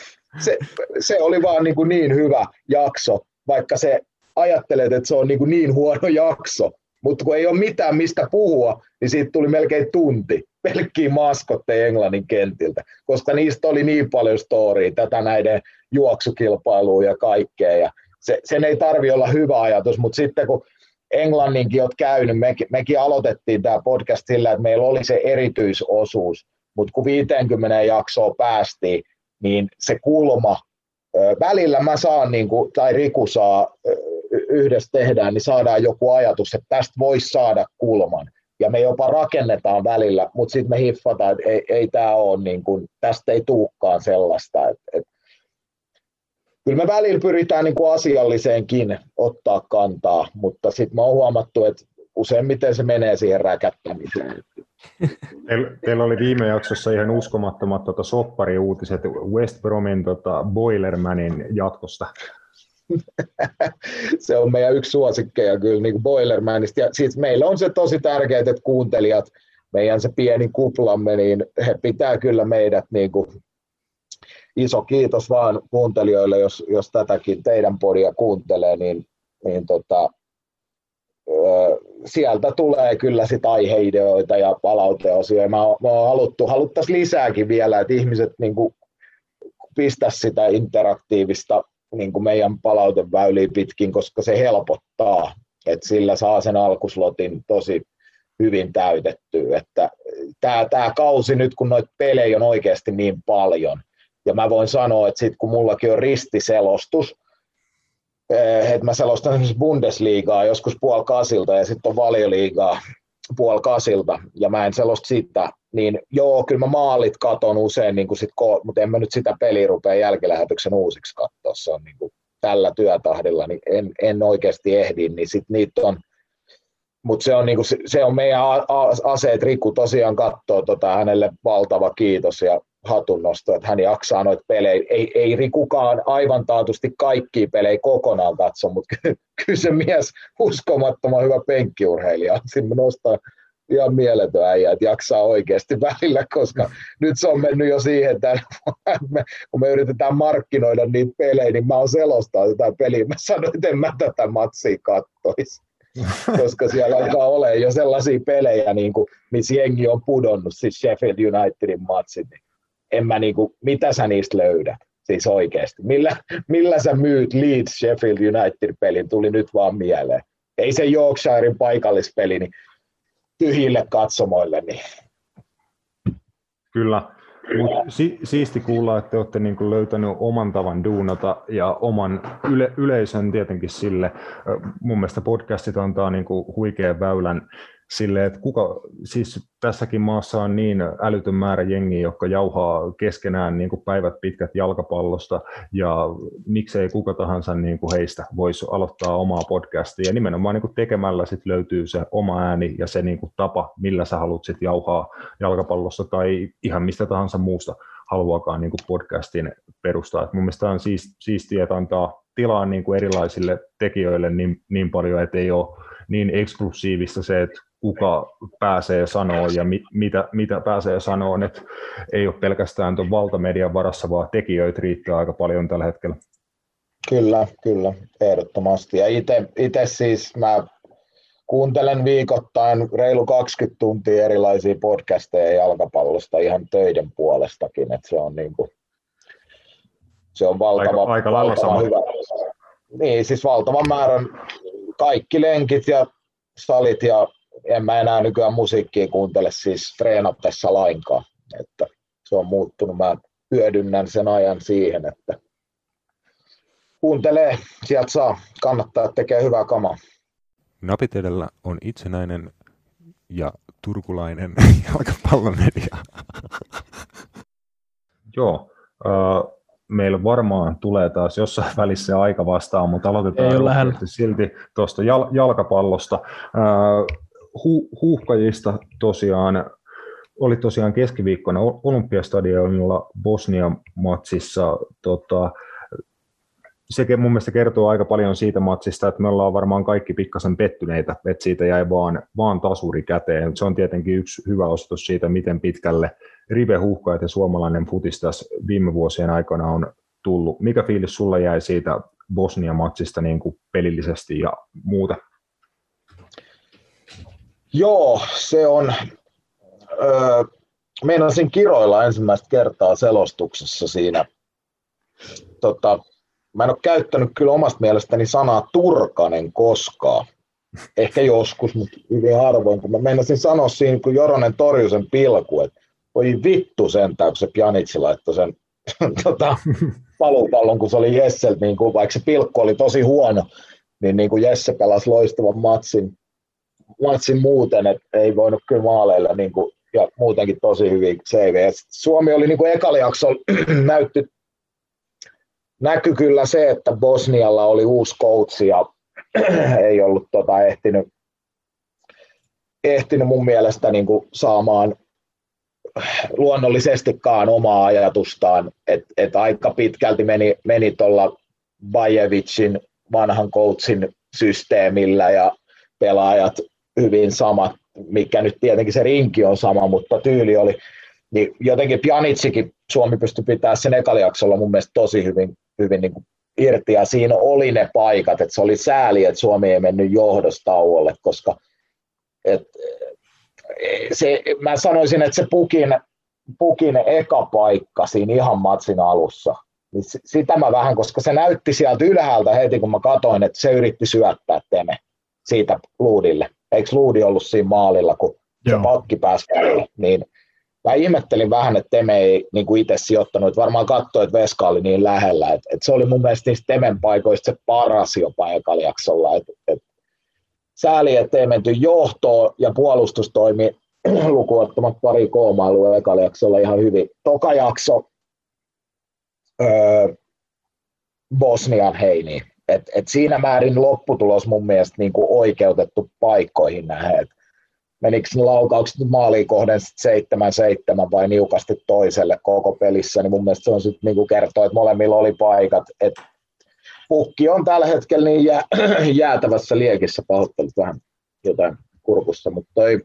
se, se, oli vaan niin, kuin niin hyvä jakso, vaikka se ajattelet, että se on niin, kuin niin huono jakso. Mutta kun ei ole mitään mistä puhua, niin siitä tuli melkein tunti pelkkiä maskotteja Englannin kentiltä, koska niistä oli niin paljon storia, tätä näiden juoksukilpailuja ja kaikkea. Ja se, sen ei tarvi olla hyvä ajatus, mutta sitten kun Englanninkin olet käynyt, me, mekin aloitettiin tämä podcast sillä, että meillä oli se erityisosuus, mutta kun 50 jaksoa päästiin, niin se kulma, välillä mä saan, niin kuin, tai Riku saa, yhdessä tehdään, niin saadaan joku ajatus, että tästä voisi saada kulman ja me jopa rakennetaan välillä, mutta sitten me hiffataan, että ei, ei tämä ole, niin kuin, tästä ei tuukkaan sellaista. Et, et, kyllä me välillä pyritään niin kuin asialliseenkin ottaa kantaa, mutta sitten me on huomattu, että useimmiten se menee siihen räkättämiseen. Teillä, teillä oli viime jaksossa ihan uskomattomat tota, soppariuutiset West Bromin tota, Boilermanin jatkosta. se on meidän yksi suosikkeja kyllä niin Boilermanista. Ja siis meillä on se tosi tärkeää, että kuuntelijat, meidän se pieni kuplamme, niin he pitää kyllä meidät niin kuin iso kiitos vaan kuuntelijoille, jos, jos tätäkin teidän podia kuuntelee, niin, niin tota, sieltä tulee kyllä sit aiheideoita ja palauteosia. Mä, mä haluttu, haluttaisiin lisääkin vielä, että ihmiset niin pistä sitä interaktiivista niin meidän palauteväyliä pitkin, koska se helpottaa, että sillä saa sen alkuslotin tosi hyvin täytettyä. Että tämä, tämä kausi nyt, kun noita pelejä on oikeasti niin paljon, ja mä voin sanoa, että sitten kun mullakin on ristiselostus, että mä selostan esimerkiksi Bundesliigaa joskus puoli kasilta ja sitten on valioliigaa puoli kasilta. Ja mä en selosta sitä, niin joo, kyllä mä maalit katon usein, niin kuin sit, mutta en mä nyt sitä peliä rupea jälkilähetyksen uusiksi katsoa, se on niin kuin tällä työtahdilla, niin en, en oikeasti ehdi, niin sit niitä on, mutta se on, niinku, se on meidän aseet, Riku tosiaan katsoo tota, hänelle valtava kiitos ja hatunnosto, että hän jaksaa noita pelejä. Ei, ei kukaan aivan taatusti kaikki pelejä kokonaan katso, mutta kyllä se mies uskomattoman hyvä penkkiurheilija. Sinne nostaa ihan mieletön äijä, että jaksaa oikeasti välillä, koska nyt se on mennyt jo siihen, että me, kun me yritetään markkinoida niitä pelejä, niin mä oon selostaa tätä peliä. Mä sanoin, että en mä tätä matsia kattoisi. koska siellä alkaa olla jo sellaisia pelejä, niin kuin, missä jengi on pudonnut, siis Sheffield Unitedin matsit, niin en mä niinku, mitä sä niistä löydät? Siis oikeasti. Millä, millä sä myyt Leeds Sheffield United-pelin, tuli nyt vaan mieleen. Ei se Yorkshirein paikallispeli, niin tyhjille katsomoille. Niin. Kyllä. Mut si- siisti kuulla, että olette niinku löytänyt oman tavan duunata ja oman yle- yleisön tietenkin sille. Mun mielestä podcastit antaa niinku huikean väylän sille, että kuka, siis tässäkin maassa on niin älytön määrä jengiä, jotka jauhaa keskenään niin kuin päivät pitkät jalkapallosta, ja miksei kuka tahansa niin kuin heistä voisi aloittaa omaa podcastia, ja nimenomaan niin kuin tekemällä sit löytyy se oma ääni ja se niin kuin tapa, millä sä haluat sit jauhaa jalkapallosta tai ihan mistä tahansa muusta haluakaan niin kuin podcastin perustaa. Et mun mielestä on siis, siistiä, että antaa tilaa niin kuin erilaisille tekijöille niin, niin paljon, että ei ole niin eksklusiivista se, että kuka pääsee sanoa ja mi, mitä, mitä pääsee sanoa, että ei ole pelkästään tuon valtamedian varassa, vaan tekijöitä riittää aika paljon tällä hetkellä. Kyllä, kyllä, ehdottomasti. Ja itse siis mä kuuntelen viikoittain reilu 20 tuntia erilaisia podcasteja jalkapallosta ihan töiden puolestakin, että se on niin kuin, se on valtava, aika, aika valtava hyvä. Niin, siis valtavan määrän kaikki lenkit ja salit ja en mä enää nykyään musiikkia kuuntele siis treenattaessa lainkaan. Että se on muuttunut. Mä hyödynnän sen ajan siihen, että kuuntelee, sieltä saa, kannattaa tekee hyvää kamaa. Napit edellä on itsenäinen ja turkulainen jalkapallomedia. Joo, äh, meillä varmaan tulee taas jossain välissä aika vastaan, mutta aloitetaan silti tuosta jal- jalkapallosta. Äh, hu- huuhkajista tosiaan oli tosiaan keskiviikkona Olympiastadionilla Bosnia-matsissa. Tota, se mun mielestä kertoo aika paljon siitä matsista, että me ollaan varmaan kaikki pikkasen pettyneitä, että siitä jäi vaan, vaan tasuri käteen. Se on tietenkin yksi hyvä osoitus siitä, miten pitkälle Rive Huuhkajat ja suomalainen futis tässä viime vuosien aikana on tullut. Mikä fiilis sulla jäi siitä Bosnia-matsista niin kuin pelillisesti ja muuta? Joo, se on. Öö, meinasin kiroilla ensimmäistä kertaa selostuksessa siinä. Tota, mä en ole käyttänyt kyllä omasta mielestäni sanaa turkanen koskaan. Ehkä joskus, mutta hyvin harvoin, kun mä meinasin sanoa siinä, kun Joronen torjui sen pilku, että voi vittu sentään, kun se Pjanitsi laittoi sen tota, palupallon, kun se oli Jesseltä, niin kuin, vaikka se pilkku oli tosi huono, niin, niin kuin Jesse pelasi loistavan matsin matsin muuten, että ei voinut kyllä maaleilla niin kuin, ja muutenkin tosi hyvin save. Suomi oli niin kuin ekalla jaksolla näytti, näky kyllä se, että Bosnialla oli uusi coach ja ei ollut tota, ehtinyt, ehtinyt mun mielestä niin kuin saamaan luonnollisestikaan omaa ajatustaan, että et aika pitkälti meni, meni tuolla Bajevicin vanhan coachin systeemillä ja pelaajat hyvin samat, mikä nyt tietenkin se rinki on sama, mutta tyyli oli, niin jotenkin Pjanitsikin Suomi pystyi pitämään sen ekalijaksolla mun mielestä tosi hyvin, hyvin niin kuin irti ja siinä oli ne paikat, että se oli sääli, että Suomi ei mennyt johdostauolle, koska et, se, mä sanoisin, että se pukin, pukin eka paikka siinä ihan matsin alussa, niin sitä mä vähän, koska se näytti sieltä ylhäältä heti, kun mä katoin, että se yritti syöttää Teme siitä Luudille. Eikö Luudi ollut siinä maalilla, kun Joo. se pakki pääsi niin mä ihmettelin vähän, että Teme ei niin kuin itse sijoittanut, että varmaan katsoi, että Veska oli niin lähellä, että, että se oli mun mielestä niistä Temen paikoista se paras jopa ekalijaksolla, että, että sääli, että ei menty johtoon ja puolustus toimi lukuottamat pari koomailua ekalijaksolla ihan hyvin. Toka jakso öö, Bosnian heini. Et, et siinä määrin lopputulos mun mielestä niin kuin oikeutettu paikkoihin nähden. Menikö ne laukaukset maaliin kohden 7-7 vai niukasti toiselle koko pelissä, niin mun mielestä se on sitten niin kuin kertoo, että molemmilla oli paikat. Et pukki on tällä hetkellä niin jää, jäätävässä liekissä, pahoittelut vähän jotain kurkussa, mutta toi,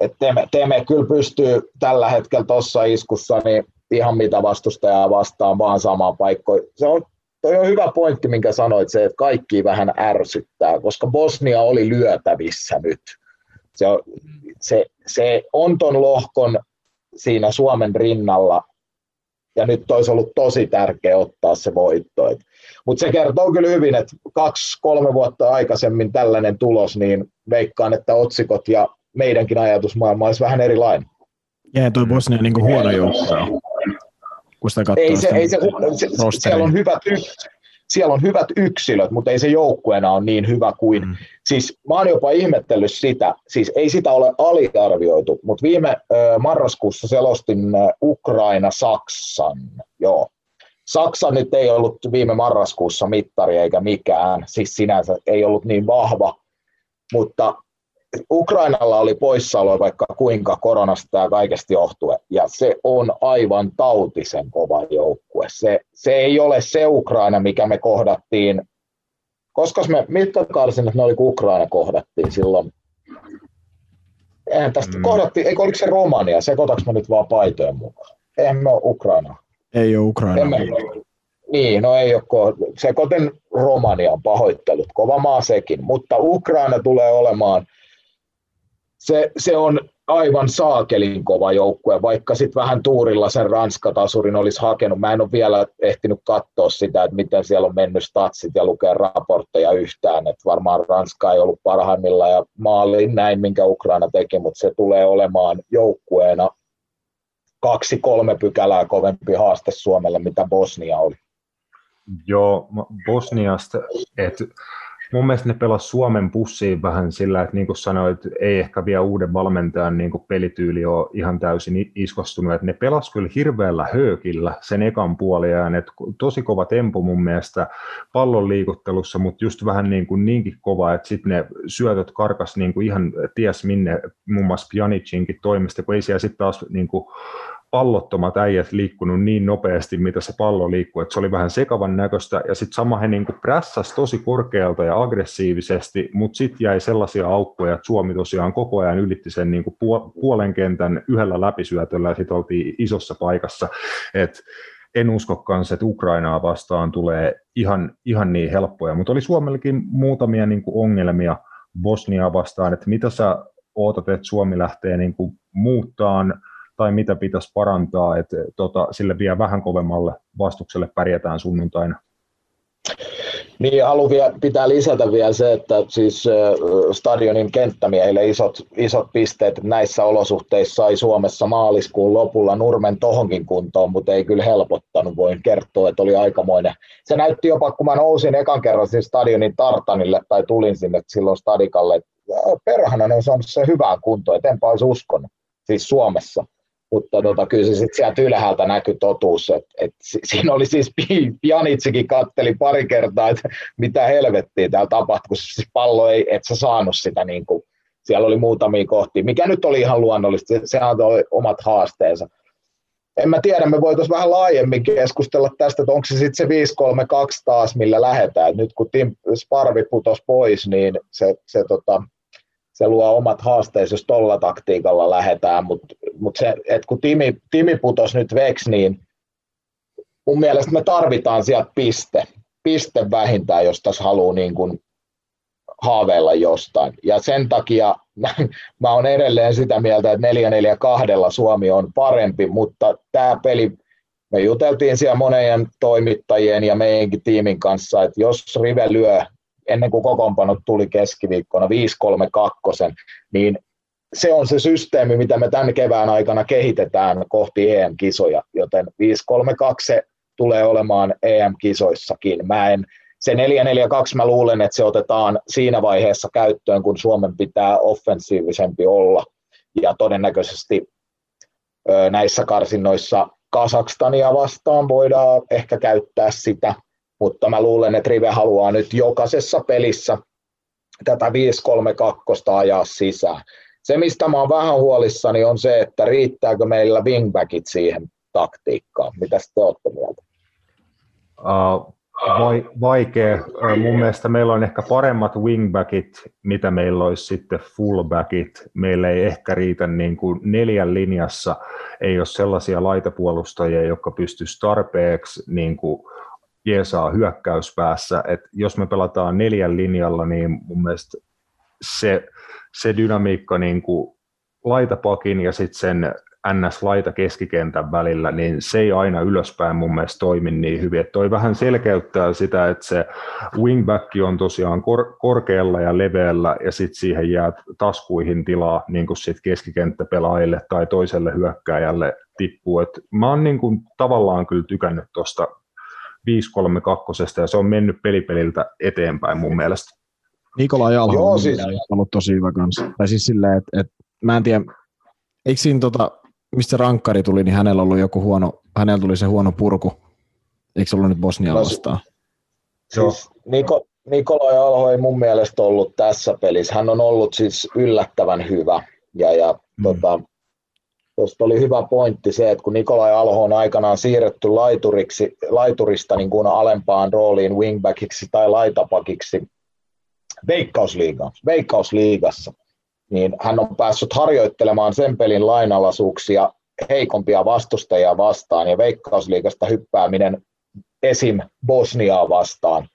että Teme, Teme kyllä pystyy tällä hetkellä tuossa iskussa niin ihan mitä vastustajaa vastaan, vaan samaan paikkoon. Se on, toi on hyvä pointti, minkä sanoit, se, että kaikki vähän ärsyttää, koska Bosnia oli lyötävissä nyt. Se, on, se, se on ton lohkon siinä Suomen rinnalla, ja nyt olisi ollut tosi tärkeä ottaa se voitto. Mutta se kertoo kyllä hyvin, että kaksi-kolme vuotta aikaisemmin tällainen tulos, niin veikkaan, että otsikot ja meidänkin ajatusmaailma olisi vähän erilainen. Ja tuo Bosnia niin huono joukko kun sitä katsoo. Ei se, ei se, se, siellä, on hyvät, siellä on hyvät yksilöt, mutta ei se joukkueena ole niin hyvä kuin, mm. siis mä oon jopa ihmettellyt sitä, siis ei sitä ole aliarvioitu, mutta viime äh, marraskuussa selostin Ukraina-Saksan, joo. Saksa nyt ei ollut viime marraskuussa mittari eikä mikään, siis sinänsä ei ollut niin vahva, mutta Ukrainalla oli poissaolo vaikka kuinka koronasta ja kaikesta johtuen, ja se on aivan tautisen kova joukkue. Se, se ei ole se Ukraina, mikä me kohdattiin, koska me, mitkä karsinnat ne oli, kun Ukraina kohdattiin silloin? Eihän tästä mm. kohdattiin, eikö oliko se Romania, sekoitaks mä nyt vaan paitojen mukaan? Eihän me ole Ukraina. Ei ole Ukraina. Emme, niin, no ei ole sekoitin Romanian pahoittelut, kova maa sekin, mutta Ukraina tulee olemaan – se, se on aivan saakelin kova joukkue, vaikka sitten vähän tuurilla sen Ranskatasurin olisi hakenut. Mä en ole vielä ehtinyt katsoa sitä, että miten siellä on mennyt statsit ja lukea raportteja yhtään. että varmaan Ranska ei ollut parhaimmilla ja maaliin näin, minkä Ukraina teki, mutta se tulee olemaan joukkueena kaksi-kolme pykälää kovempi haaste Suomelle, mitä Bosnia oli. Joo, Bosniasta, että mun mielestä ne pelas Suomen pussiin vähän sillä, että niin kuin sanoit, ei ehkä vielä uuden valmentajan niin kuin pelityyli ole ihan täysin iskostunut, että ne pelas kyllä hirveällä höökillä sen ekan puoliaan, että tosi kova tempo mun mielestä pallon liikuttelussa, mutta just vähän niin kuin niinkin kova, että sitten ne syötöt karkas niin kuin ihan ties minne, muun muassa Pjanicinkin toimesta, kun ei siellä sitten taas niin kuin pallottomat äijät liikkunut niin nopeasti, mitä se pallo liikkuu, että se oli vähän sekavan näköistä, ja sitten sama he niin prässäsi tosi korkealta ja aggressiivisesti, mutta sitten jäi sellaisia aukkoja, että Suomi tosiaan koko ajan ylitti sen niin puolen kentän yhdellä läpisyötöllä, ja sitten oltiin isossa paikassa, että en usko kanssa, että Ukrainaa vastaan tulee ihan, ihan niin helppoja, mutta oli Suomellakin muutamia niin kuin ongelmia Bosniaa vastaan, että mitä sä ootat, että Suomi lähtee niin kuin muuttaan tai mitä pitäisi parantaa, että tota, sille vielä vähän kovemmalle vastukselle pärjätään sunnuntaina? Niin, haluan vielä, pitää lisätä vielä se, että siis stadionin kenttämiehille isot, isot pisteet näissä olosuhteissa sai Suomessa maaliskuun lopulla Nurmen tohonkin kuntoon, mutta ei kyllä helpottanut, voin kertoa, että oli aikamoinen. Se näytti jopa, kun mä nousin ekan kerran siis stadionin tartanille tai tulin sinne silloin stadikalle, että perhana ne on saanut se hyvään kuntoon, että enpä olisi uskonut, siis Suomessa mutta tota, kyllä se sitten sieltä ylhäältä näkyi totuus, että et, siinä oli siis Pianitsikin katteli pari kertaa, että mitä helvettiä täällä tapahtui, kun siis pallo ei, et sä saanut sitä niin kuin, siellä oli muutamia kohtia, mikä nyt oli ihan luonnollista, se antoi omat haasteensa. en mä tiedä, me voitaisiin vähän laajemmin keskustella tästä, että onko se sitten se 5-3-2 taas, millä lähdetään. Nyt kun Tim Sparvi putosi pois, niin se, se, tota, se luo omat haasteensa, jos tuolla taktiikalla lähdetään, mutta mut se, että kun Timi, Timi putosi nyt veksi, niin mun mielestä me tarvitaan sieltä piste, piste vähintään, jos tässä haluaa niin kuin haaveilla jostain. Ja sen takia mä, mä edelleen sitä mieltä, että 4-4-2 Suomi on parempi, mutta tämä peli, me juteltiin siellä monien toimittajien ja meidänkin tiimin kanssa, että jos Rive lyö ennen kuin kokoonpanot tuli keskiviikkona 5-3-2, niin se on se systeemi, mitä me tämän kevään aikana kehitetään kohti EM-kisoja, joten 5-3-2 tulee olemaan EM-kisoissakin. Mä en, se 4-4-2 mä luulen, että se otetaan siinä vaiheessa käyttöön, kun Suomen pitää offensiivisempi olla. Ja todennäköisesti näissä karsinnoissa Kasakstania vastaan voidaan ehkä käyttää sitä, mutta mä luulen, että Rive haluaa nyt jokaisessa pelissä tätä 5-3-2 ajaa sisään. Se, mistä mä oon vähän huolissani, on se, että riittääkö meillä wingbackit siihen taktiikkaan. Mitä te olette mieltä? Uh, vai, vaikea. Mun mielestä meillä on ehkä paremmat wingbackit, mitä meillä olisi sitten fullbackit. Meillä ei ehkä riitä niin kuin neljän linjassa, ei ole sellaisia laitapuolustajia, jotka pystyisi tarpeeksi niin kuin jeesaa hyökkäyspäässä. Et jos me pelataan neljän linjalla, niin mun mielestä se, se dynamiikka niin kuin laitapakin ja sitten sen NS-laita keskikentän välillä, niin se ei aina ylöspäin mun mielestä toimi niin hyvin. Että toi vähän selkeyttää sitä, että se wingback on tosiaan kor- korkealla ja leveällä ja sitten siihen jää taskuihin tilaa niin kuin sit keskikenttäpelaajille tai toiselle hyökkääjälle tippuu. Et mä oon niin kuin tavallaan kyllä tykännyt tuosta 5-3-2 ja se on mennyt pelipeliltä eteenpäin mun mielestä. Nikolai Alho Joo, on siis... ollut tosi hyvä kanssa. Tai siis silleen, että, että mä en tiedä, eikö siinä tota, mistä rankkari tuli, niin hänellä ollut joku huono, hänellä tuli se huono purku. Eikö se ollut nyt Bosnia no, vastaan? Siis Niko, Nikolai Alho ei mun mielestä ollut tässä pelissä. Hän on ollut siis yllättävän hyvä. Ja, ja mm. tota, Tuosta oli hyvä pointti se, että kun Nikolai Alho on aikanaan siirretty laituriksi, laiturista niin kuin alempaan rooliin wingbackiksi tai laitapakiksi Veikkausliigassa, Veikkausliigassa, niin hän on päässyt harjoittelemaan sen pelin lainalaisuuksia heikompia vastustajia vastaan ja Veikkausliigasta hyppääminen esim. Bosniaa vastaan,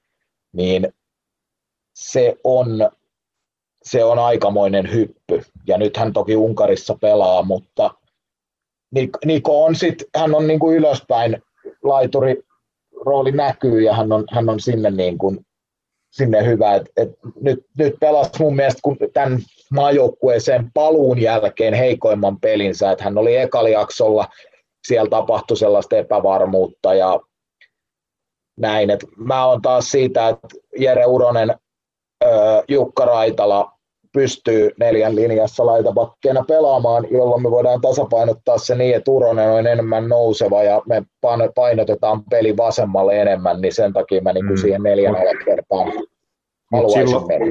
niin se on, se on aikamoinen hyppy. Ja nyt hän toki Unkarissa pelaa, mutta Niko on sit, hän on niin kuin ylöspäin, laituri rooli näkyy ja hän on, hän on sinne, niin kuin, sinne hyvä. Et, et nyt, nyt pelasi mun mielestä kun tämän maajoukkueeseen paluun jälkeen heikoimman pelinsä, että hän oli ekaliaksolla, siellä tapahtui sellaista epävarmuutta ja näin. Et mä oon taas siitä, että Jere Uronen, Jukka Raitala pystyy neljän linjassa laitapakkeena pelaamaan, jolloin me voidaan tasapainottaa se niin, että Uronen on enemmän nouseva ja me painotetaan peli vasemmalle enemmän, niin sen takia mä niin kuin mm. siihen neljän kertaan haluaisin silloin, mennä.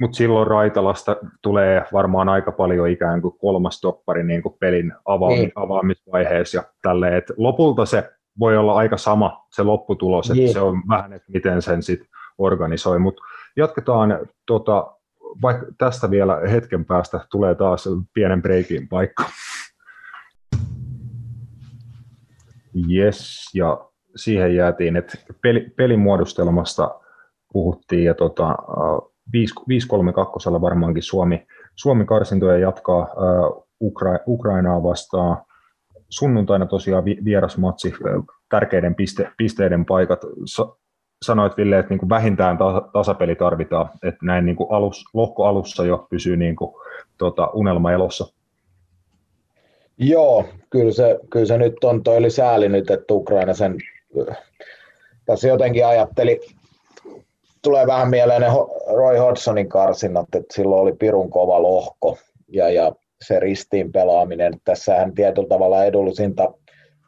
Mutta silloin Raitalasta tulee varmaan aika paljon ikään kuin kolmas toppari niin kuin pelin avaam- niin. avaamisvaiheessa ja tälleen, että lopulta se voi olla aika sama se lopputulos, että niin. se on vähän, että miten sen sitten organisoi, mutta jatketaan tota, vaikka tästä vielä hetken päästä tulee taas pienen breikin paikka. Yes, ja siihen jäätiin, että peli, pelimuodostelmasta puhuttiin, ja tota, 5-3-2 varmaankin Suomi, Suomi karsintoja jatkaa Ukra- Ukrainaa vastaan. Sunnuntaina tosiaan vierasmatsi, tärkeiden piste, pisteiden paikat sanoit Ville, että niin kuin vähintään tasapeli tarvitaan, että näin niin kuin alus, lohko alussa jo pysyy niin kuin, tota, unelma elossa. Joo, kyllä se, kyllä se nyt on, toi oli sääli nyt, että Ukraina sen tässä jotenkin ajatteli, tulee vähän mieleen ne Roy Hodgsonin karsinnat, että silloin oli pirun kova lohko ja, ja se ristiin pelaaminen. Tässähän tietyllä tavalla edullisinta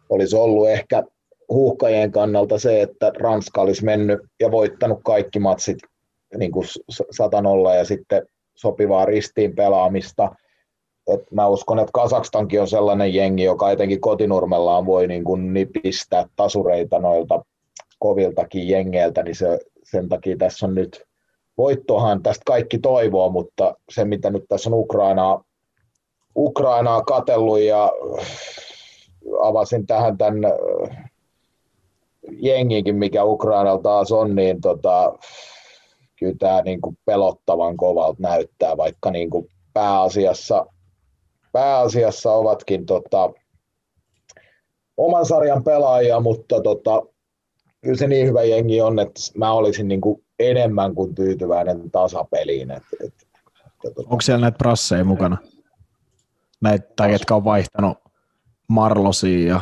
olisi ollut ehkä huuhkajien kannalta se, että Ranska olisi mennyt ja voittanut kaikki matsit niin kuin 100 ja sitten sopivaa ristiin pelaamista. et mä uskon, että Kasakstankin on sellainen jengi, joka etenkin kotinurmellaan voi niin kuin nipistää tasureita noilta koviltakin jengeiltä, niin se, sen takia tässä on nyt voittohan tästä kaikki toivoo, mutta se mitä nyt tässä on Ukrainaa, Ukrainaa katellut ja avasin tähän tämän jengikin, mikä Ukrainalla taas on, niin tota, kyllä tämä niin kuin pelottavan kovalta näyttää, vaikka niin kuin pääasiassa, pääasiassa ovatkin tota, oman sarjan pelaajia, mutta tota, kyllä se niin hyvä jengi on, että mä olisin niin kuin enemmän kuin tyytyväinen tasapeliin. Et, et, et, tota. Onko siellä näitä prasseja mukana? Näitä, tai ketkä on vaihtanut Marlosia ja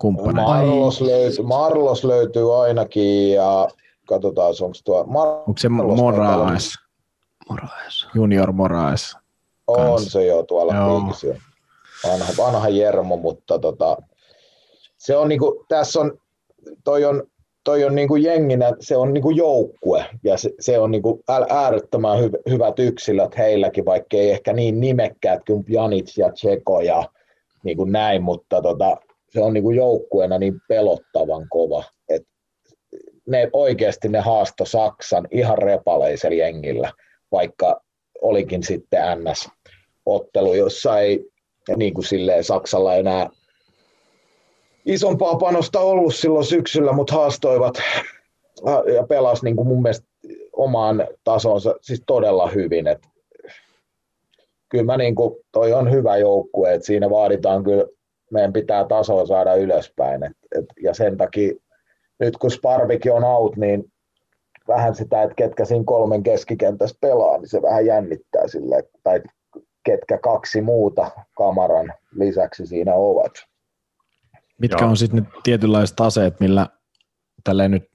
kumppaneita? Marlos löytyy, Marlos löytyy ainakin ja katsotaan, onko tuo... Mar- onko se Moraes? Moraes. Junior Moraes. On se jo tuolla joo. Vanha, vanha Jermo, mutta tota, se on niinku, tässä on, toi on, toi on niinku jenginä, se on niinku joukkue ja se, se on niinku äärettömän hy, hyvät yksilöt heilläkin, vaikka ei ehkä niin nimekkäät kuin Janits ja Tseko ja niinku näin, mutta tota, se on niinku joukkueena niin pelottavan kova, että ne oikeasti ne haasto Saksan ihan repaleisella jengillä, vaikka olikin sitten NS-ottelu, jossa ei niin kuin silleen Saksalla enää isompaa panosta ollut silloin syksyllä, mutta haastoivat ja pelasi niin kuin mun mielestä omaan tasonsa siis todella hyvin. Et kyllä mä niin kuin, toi on hyvä joukkue, että siinä vaaditaan kyllä, meidän pitää tasoa saada ylöspäin. Et, et, ja sen takia nyt kun Sparvikin on out, niin vähän sitä, että ketkä siinä kolmen keskikentässä pelaa, niin se vähän jännittää sille, tai ketkä kaksi muuta kamaran lisäksi siinä ovat. Mitkä Joo. on sitten ne tietynlaiset aseet, millä tälleen nyt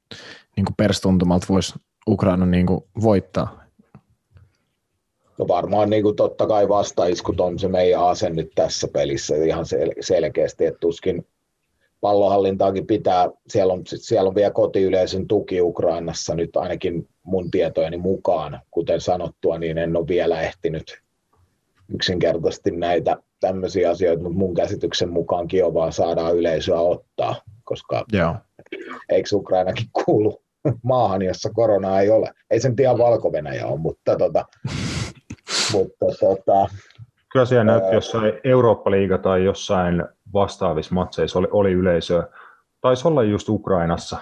niin perstuntumalta voisi Ukraina niin voittaa? No varmaan niin kuin totta kai vastaiskut on se meidän ase nyt tässä pelissä ihan sel- selkeästi, että tuskin pallohallintaakin pitää, siellä on, siellä on vielä kotiyleisön tuki Ukrainassa nyt ainakin mun tietojeni mukaan, kuten sanottua, niin en ole vielä ehtinyt yksinkertaisesti näitä tämmöisiä asioita, mutta mun käsityksen mukaan Kiovaa saadaan yleisöä ottaa, koska Joo. eikö Ukrainakin kuulu maahan, jossa koronaa ei ole. Ei sen ihan valko ole, mutta, tota, mutta tota, Kyllä siellä näytti jossain Eurooppa-liiga tai jossain vastaavissa matseissa oli, oli yleisöä. Taisi olla just Ukrainassa.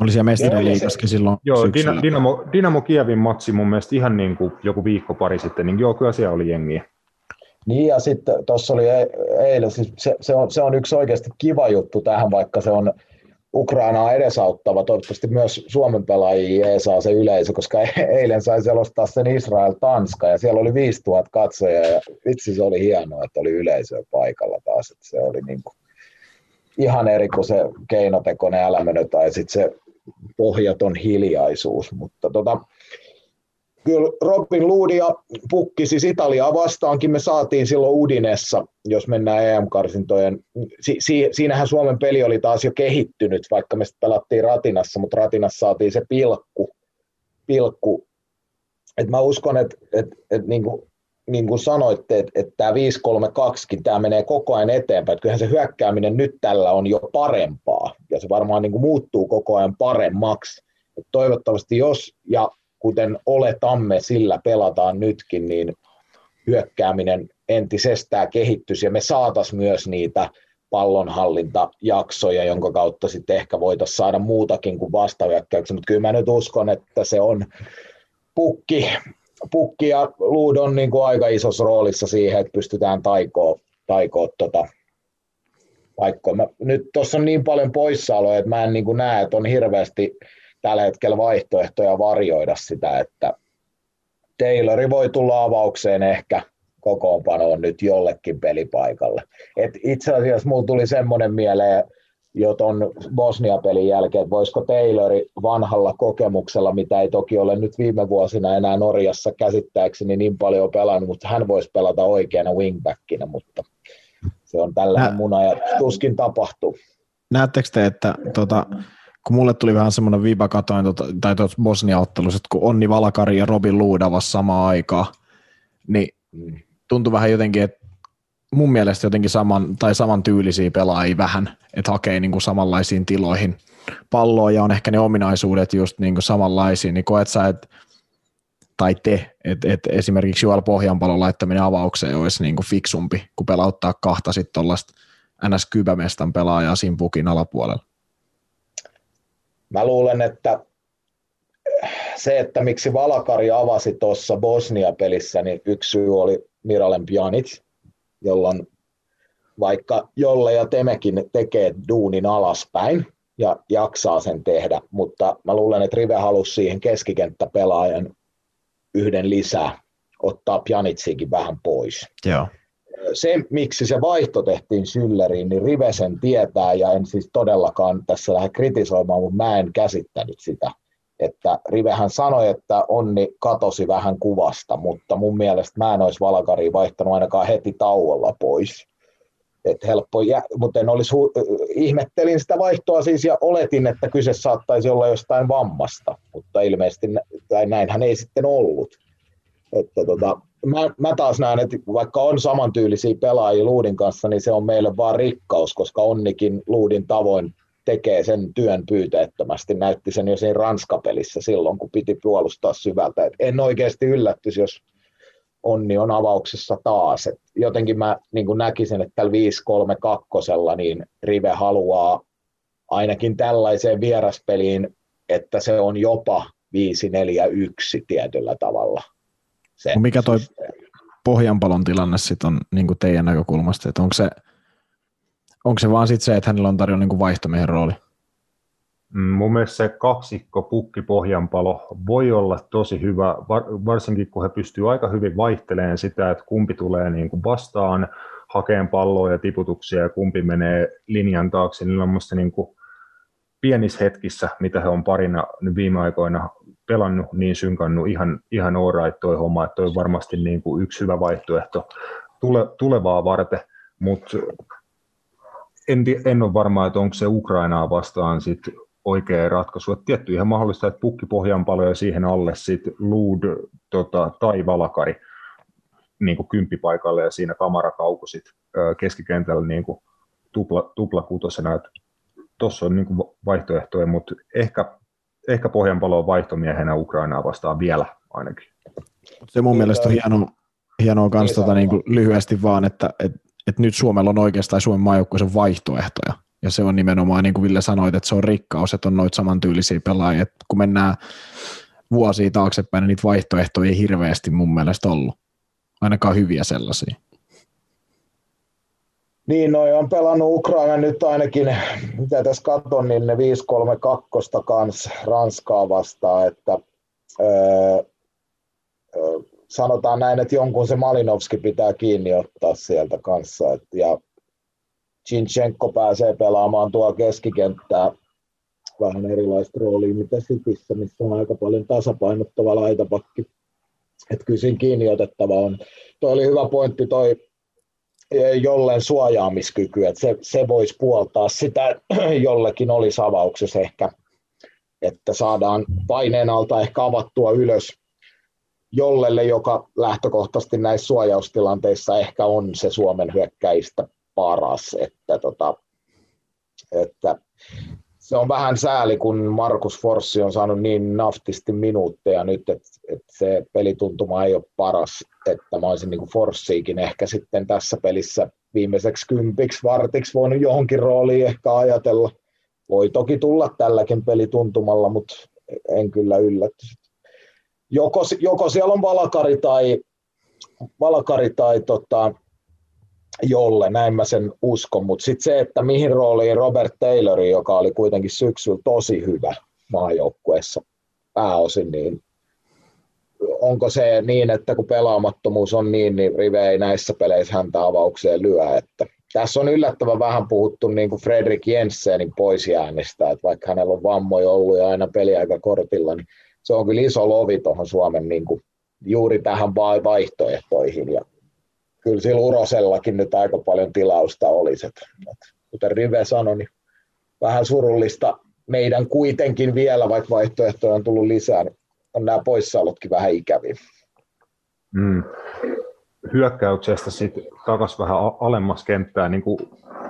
Oli siellä mestarien liigassakin silloin Joo, syksyllä. Dynamo, Dynamo Kievin matsi mun mielestä ihan niin kuin joku viikko pari sitten, niin joo, kyllä siellä oli jengiä. Niin ja sitten tuossa oli e- eilen, siis se, se, on, se on yksi oikeasti kiva juttu tähän, vaikka se on Ukrainaa edesauttava. Toivottavasti myös Suomen pelaajia saa se yleisö, koska eilen sai selostaa sen Israel-Tanska ja siellä oli 5000 katsojaa ja vitsi se oli hienoa, että oli yleisö paikalla taas. Että se oli niin kuin ihan eri kuin se keinotekoinen älämönö tai sitten se pohjaton hiljaisuus. Mutta tota, kyllä Robin Luudia pukki siis Italiaa vastaankin me saatiin silloin Udinessa, jos mennään EM-karsintojen. Si- si- siinähän Suomen peli oli taas jo kehittynyt, vaikka me pelattiin Ratinassa, mutta Ratinassa saatiin se pilkku. pilkku. Et mä uskon, että et, et niin kuin, niin kuin sanoitte, että, että tämä 5-3-2, tämä menee koko ajan eteenpäin. Että kyllähän se hyökkääminen nyt tällä on jo parempaa, ja se varmaan niin kuin muuttuu koko ajan paremmaksi. Et toivottavasti jos, ja kuten oletamme, sillä pelataan nytkin, niin hyökkääminen entisestään kehittyisi ja me saatas myös niitä pallonhallintajaksoja, jonka kautta sitten ehkä voitaisiin saada muutakin kuin vastahyökkäyksiä, mutta kyllä mä nyt uskon, että se on pukki, pukki ja luudon niin kuin aika isossa roolissa siihen, että pystytään taikoa, taikoa tota, paikkoa. Mä, nyt tuossa on niin paljon poissaoloja, että mä en niin kuin näe, että on hirveästi tällä hetkellä vaihtoehtoja varjoida sitä, että Taylori voi tulla avaukseen ehkä kokoonpanoon nyt jollekin pelipaikalle. Et itse asiassa mulla tuli semmoinen mieleen jo ton Bosnia-pelin jälkeen, että voisiko Taylori vanhalla kokemuksella, mitä ei toki ole nyt viime vuosina enää Norjassa käsittääkseni niin paljon pelannut, mutta hän voisi pelata oikeana wingbackinä, mutta se on tällä mun ajatus, tuskin tapahtuu. Näettekö te, että tota, kun mulle tuli vähän semmoinen viiva katoin tota, tai tuossa Bosnia-ottelussa, että kun Onni Valakari ja Robin Luudavas samaan aikaan, niin tuntui vähän jotenkin, että mun mielestä jotenkin saman, tai saman tyylisiä pelaajia vähän, että hakee niin kuin samanlaisiin tiloihin palloa ja on ehkä ne ominaisuudet just niin kuin samanlaisia, niin koet sä, että tai te, että et esimerkiksi Joel Pohjanpalon laittaminen avaukseen olisi niin kuin fiksumpi, kun pelauttaa kahta sitten tuollaista ns. kybämestan pelaajaa siinä pukin alapuolella? Mä luulen, että se, että miksi Valakari avasi tuossa Bosnia-pelissä, niin yksi syy oli Miralem Pjanic, jolloin vaikka Jolle ja Temekin tekee duunin alaspäin ja jaksaa sen tehdä, mutta mä luulen, että Rive halusi siihen keskikenttäpelaajan yhden lisää, ottaa Pjanitsiinkin vähän pois. Joo. Se, miksi se vaihto tehtiin Sylleriin, niin Rive sen tietää, ja en siis todellakaan tässä lähde kritisoimaan, mutta mä en käsittänyt sitä. Että Rivehän sanoi, että Onni katosi vähän kuvasta, mutta mun mielestä mä en olisi Valkari vaihtanut ainakaan heti tauolla pois. Et helppo, jä, mutta en olisi, ihmettelin sitä vaihtoa siis ja oletin, että kyse saattaisi olla jostain vammasta, mutta ilmeisesti tai näinhän ei sitten ollut. Että tota, mä, mä, taas näen, että vaikka on samantyylisiä pelaajia Luudin kanssa, niin se on meille vaan rikkaus, koska Onnikin Luudin tavoin tekee sen työn pyyteettömästi. Näytti sen jo siinä Ranskapelissä silloin, kun piti puolustaa syvältä. Et en oikeasti yllättyisi, jos Onni on avauksessa taas. Et jotenkin mä niin näkisin, että tällä 5-3-2 niin Rive haluaa ainakin tällaiseen vieraspeliin, että se on jopa 5-4-1 tietyllä tavalla. Se Mikä toi Pohjanpalon tilanne sitten on niin teidän näkökulmasta, että onko se, onko se vaan sit se, että hänellä on tarjolla niin vaihtomiehen rooli? Mm, mun mielestä se kaksikko pukki pohjanpalo voi olla tosi hyvä, varsinkin kun he pystyvät aika hyvin vaihtelemaan sitä, että kumpi tulee niin kuin vastaan, hakeen palloa ja tiputuksia ja kumpi menee linjan taakse. Niillä on musta niin kuin pienissä hetkissä, mitä he on parina viime aikoina pelannut, niin synkannut ihan, ihan right toi homma, että toi on varmasti niin kuin yksi hyvä vaihtoehto tule, tulevaa varten, mutta en, en ole varma, että onko se Ukrainaa vastaan sit oikea ratkaisu. Et tietty ihan mahdollista, että pukki pohjan paljon ja siihen alle sitten Luud tota, tai Valakari niin kuin kymppipaikalle ja siinä kamarakauko sit, keskikentällä niin kuin tupla, tuplakutosena. Tuossa on niin kuin vaihtoehtoja, mutta ehkä, ehkä pohjanpalo on vaihtomiehenä Ukrainaa vastaan vielä ainakin. Se mun mielestä on hienoa, hienoa kans tota, niin kuin lyhyesti vaan, että et, et nyt Suomella on oikeastaan Suomen maajoukkueessa vaihtoehtoja ja se on nimenomaan, niin kuin Ville sanoit, että se on rikkaus, että on noita samantyylisiä pelaajia. Että kun mennään vuosia taaksepäin, niin niitä vaihtoehtoja ei hirveästi mun mielestä ollut. Ainakaan hyviä sellaisia. Niin, noi on pelannut Ukraina nyt ainakin, mitä tässä katson, niin ne 5-3-2 kanssa Ranskaa vastaan, että öö, sanotaan näin, että jonkun se Malinovski pitää kiinni ottaa sieltä kanssa. Et, ja Chinchenko pääsee pelaamaan tuo keskikenttää vähän erilaista roolia, mitä Sitissä, missä on aika paljon tasapainottava laitapakki. Että kyllä siinä kiinni otettava on. Tuo oli hyvä pointti toi jolleen suojaamiskyky, että se, se voisi puoltaa sitä, jollekin oli savauksessa ehkä, että saadaan paineen alta ehkä avattua ylös jollelle, joka lähtökohtaisesti näissä suojaustilanteissa ehkä on se Suomen hyökkäistä paras, että, tota, että se on vähän sääli, kun Markus Forssi on saanut niin naftisti minuutteja nyt, että, että se pelituntuma ei ole paras, että mä olisin niin Forssiikin ehkä sitten tässä pelissä viimeiseksi kympiksi vartiksi voinut johonkin rooliin ehkä ajatella. Voi toki tulla tälläkin pelituntumalla, mutta en kyllä yllätty. Joko, joko siellä on valakari tai, valakari tai tota, jolle, näin mä sen uskon, mutta sitten se, että mihin rooliin Robert Taylor, joka oli kuitenkin syksyllä tosi hyvä maajoukkueessa pääosin, niin onko se niin, että kun pelaamattomuus on niin, niin Rive ei näissä peleissä häntä avaukseen lyö, että tässä on yllättävän vähän puhuttu niin kuin Fredrik Jensenin poisjäännistä, että vaikka hänellä on vammoja ollut ja aina peliaika kortilla, niin se on kyllä iso lovi tuohon Suomen niin kuin juuri tähän vaihtoehtoihin. Ja kyllä sillä Urosellakin nyt aika paljon tilausta olisi. Kuten Rive sanoi, niin vähän surullista meidän kuitenkin vielä, vaikka vaihtoehtoja on tullut lisää, niin on nämä poissaolotkin vähän ikäviä. Mm. hyökkäyksestä sitten takaisin vähän alemmas kenttää, niin kuin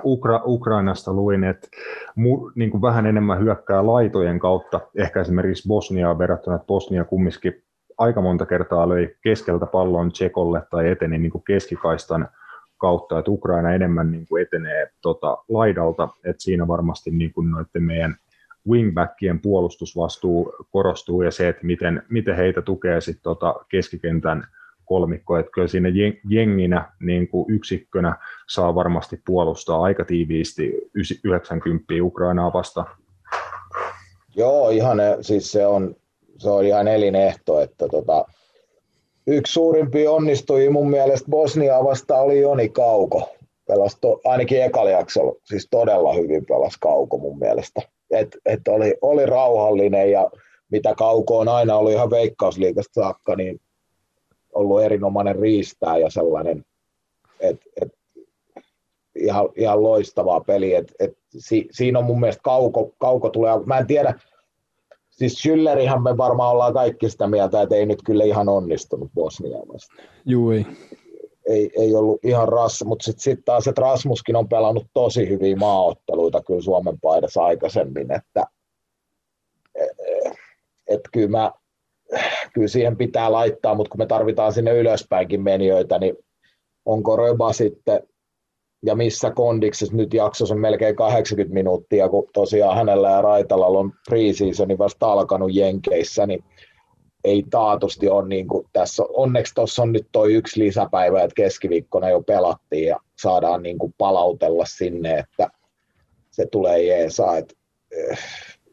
Ukra- Ukrainasta luin, että mu, niin kuin vähän enemmän hyökkää laitojen kautta, ehkä esimerkiksi Bosniaan verrattuna, että Bosnia kumminkin aika monta kertaa löi keskeltä pallon Tsekolle tai eteni niin kuin keskikaistan kautta, että Ukraina enemmän niin kuin etenee tota, laidalta, että siinä varmasti niin kuin noiden meidän wingbackien puolustusvastuu korostuu ja se, että miten, miten heitä tukee sit tota keskikentän kolmikko, että kyllä siinä jenginä niin kuin yksikkönä saa varmasti puolustaa aika tiiviisti 90 Ukrainaa vastaan. Joo, ihan, siis se on, se on ihan elinehto, että tota, yksi suurimpi onnistui mun mielestä Bosniaa vastaan oli Joni Kauko. Pelas to, ainakin ekalla siis todella hyvin pelas Kauko mun mielestä. Et, et oli, oli rauhallinen ja mitä Kauko on aina ollut ihan veikkausliikasta saakka, niin ollut erinomainen riistää ja sellainen, että et, ihan, ihan loistavaa peliä. Et, et, si, siinä on mun mielestä kauko, kauko tulee, mä en tiedä, siis Schüllerihan me varmaan ollaan kaikki sitä mieltä, että ei nyt kyllä ihan onnistunut Bosniaan vastaan. Juu, ei. Ei, ei ollut ihan ras, mutta sitten sit taas, että Rasmuskin on pelannut tosi hyviä maaotteluita kyllä Suomen paidassa aikaisemmin, että et, et kyllä mä kyllä siihen pitää laittaa, mutta kun me tarvitaan sinne ylöspäinkin menijöitä, niin onko Röba sitten ja missä kondiksessa nyt jaksossa on melkein 80 minuuttia, kun tosiaan hänellä ja Raitalalla on preseasoni vasta alkanut Jenkeissä, niin ei taatusti ole niin kuin tässä, onneksi tuossa on nyt toi yksi lisäpäivä, että keskiviikkona jo pelattiin ja saadaan niin kuin palautella sinne, että se tulee jeesaa. Että eh,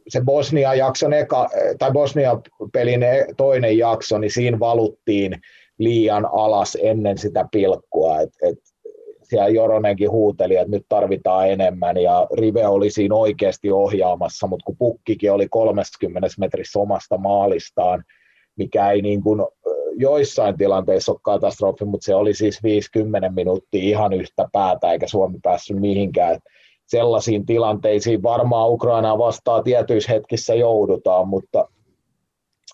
se Bosnia-jakson eka, tai Bosnia-pelin e, toinen jakso, niin siinä valuttiin liian alas ennen sitä pilkkua. Et, et siellä Joronenkin huuteli, että nyt tarvitaan enemmän, ja Rive oli siinä oikeasti ohjaamassa, mutta kun pukkikin oli 30 metrissä omasta maalistaan, mikä ei niin kuin joissain tilanteissa ole katastrofi, mutta se oli siis 50 minuuttia ihan yhtä päätä, eikä Suomi päässyt mihinkään. Sellaisiin tilanteisiin varmaan Ukrainaa vastaan tietyissä hetkissä joudutaan, mutta,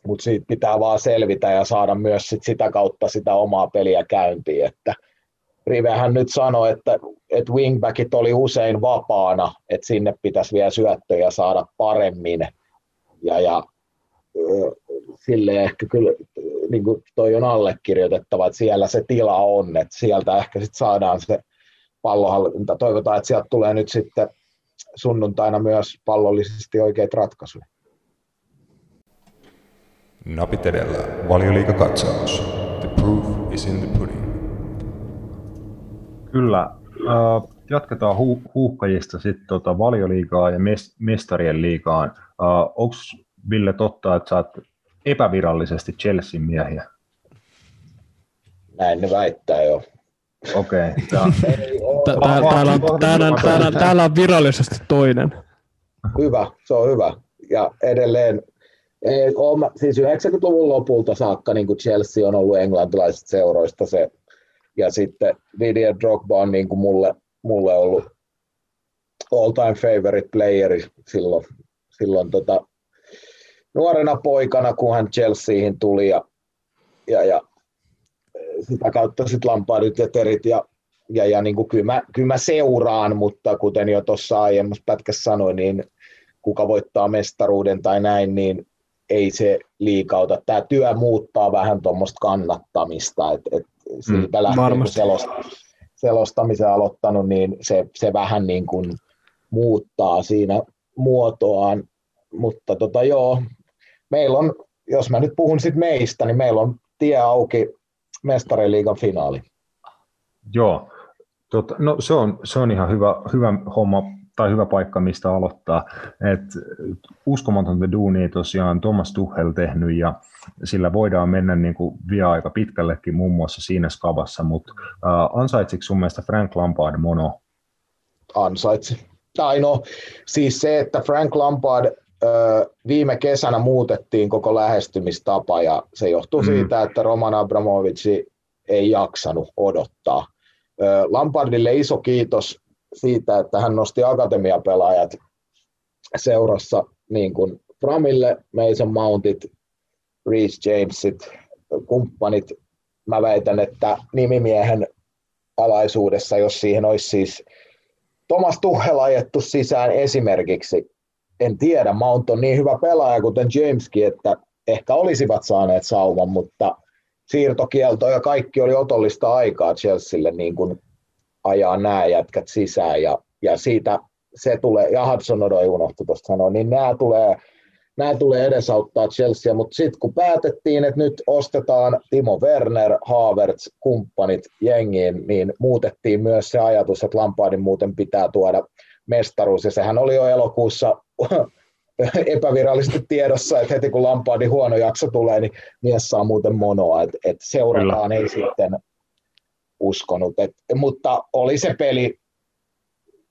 mutta siitä pitää vaan selvitä ja saada myös sit sitä kautta sitä omaa peliä käyntiin, että Rivehän nyt sanoi, että, että wingbackit oli usein vapaana, että sinne pitäisi vielä syöttöjä saada paremmin. Ja, ja sille ehkä kyllä niin kuin toi on allekirjoitettava, että siellä se tila on, että sieltä ehkä sit saadaan se pallohallinta. Toivotaan, että sieltä tulee nyt sitten sunnuntaina myös pallollisesti oikeat ratkaisuja. Napit edellä, valioliikakatsaus. The proof is in the pudding. Kyllä. Uh, jatketaan hu- huuhkajista sitten tota valioliigaa ja mes- mestarien liigaan. Uh, Onko Ville totta, että sä oot epävirallisesti Chelsean miehiä? Näin ne väittää jo. Okei. Täällä on virallisesti toinen. Hyvä, se on hyvä. Ja edelleen, on, siis 90-luvun lopulta saakka niin kuin Chelsea on ollut englantilaisista seuroista se, ja sitten Didier Drogba on niin kuin mulle, mulle ollut all time favorite playeri silloin, silloin tota, nuorena poikana, kun hän Chelseahin tuli ja, ja, ja sitä kautta sitten Lampardit ja Terit ja, ja, ja niin kuin kyllä, mä, kyllä mä seuraan, mutta kuten jo tuossa aiemmassa pätkässä sanoin, niin kuka voittaa mestaruuden tai näin, niin ei se liikauta. Tämä työ muuttaa vähän tuommoista kannattamista, että et siitä mm, lähtien kun selost, selostamisen aloittanut, niin se, se vähän niin kuin muuttaa siinä muotoaan, mutta tota joo, meillä on, jos mä nyt puhun sitten meistä, niin meillä on tie auki mestariliigan finaali. Joo, Tot, no se on, se on ihan hyvä, hyvä homma tai hyvä paikka, mistä aloittaa. Et uskomatonta duunia tosiaan Thomas Tuchel tehnyt ja sillä voidaan mennä niin kuin vielä aika pitkällekin muun muassa siinä skavassa, mutta äh, ansaitsiko sun mielestä Frank Lampard mono? Ansaitsi. Tai no, siis se, että Frank Lampard viime kesänä muutettiin koko lähestymistapa ja se johtuu mm. siitä, että Roman Abramovic ei jaksanut odottaa. Lampardille iso kiitos siitä, että hän nosti akatemiapelaajat seurassa niin kuin Framille, Mason Mountit, Reece Jamesit, kumppanit. Mä väitän, että nimimiehen alaisuudessa, jos siihen olisi siis Thomas Tuchel ajettu sisään esimerkiksi, en tiedä, Mount on niin hyvä pelaaja kuten Jameskin, että ehkä olisivat saaneet sauman, mutta siirtokielto ja kaikki oli otollista aikaa Chelsealle niin kuin ajaa nämä jätkät sisään ja, ja siitä se tulee, ja Hudson Odoi unohtui tuosta sanoa, niin nämä tulee, nämä tulee edesauttaa Chelsea, mutta sitten kun päätettiin, että nyt ostetaan Timo Werner, Havertz, kumppanit jengiin, niin muutettiin myös se ajatus, että Lampardin muuten pitää tuoda mestaruus, ja sehän oli jo elokuussa epävirallisesti tiedossa, että heti kun Lampardin huono jakso tulee, niin mies saa muuten monoa, että et seurataan Kyllä. ei sitten uskonut, et, mutta oli se peli,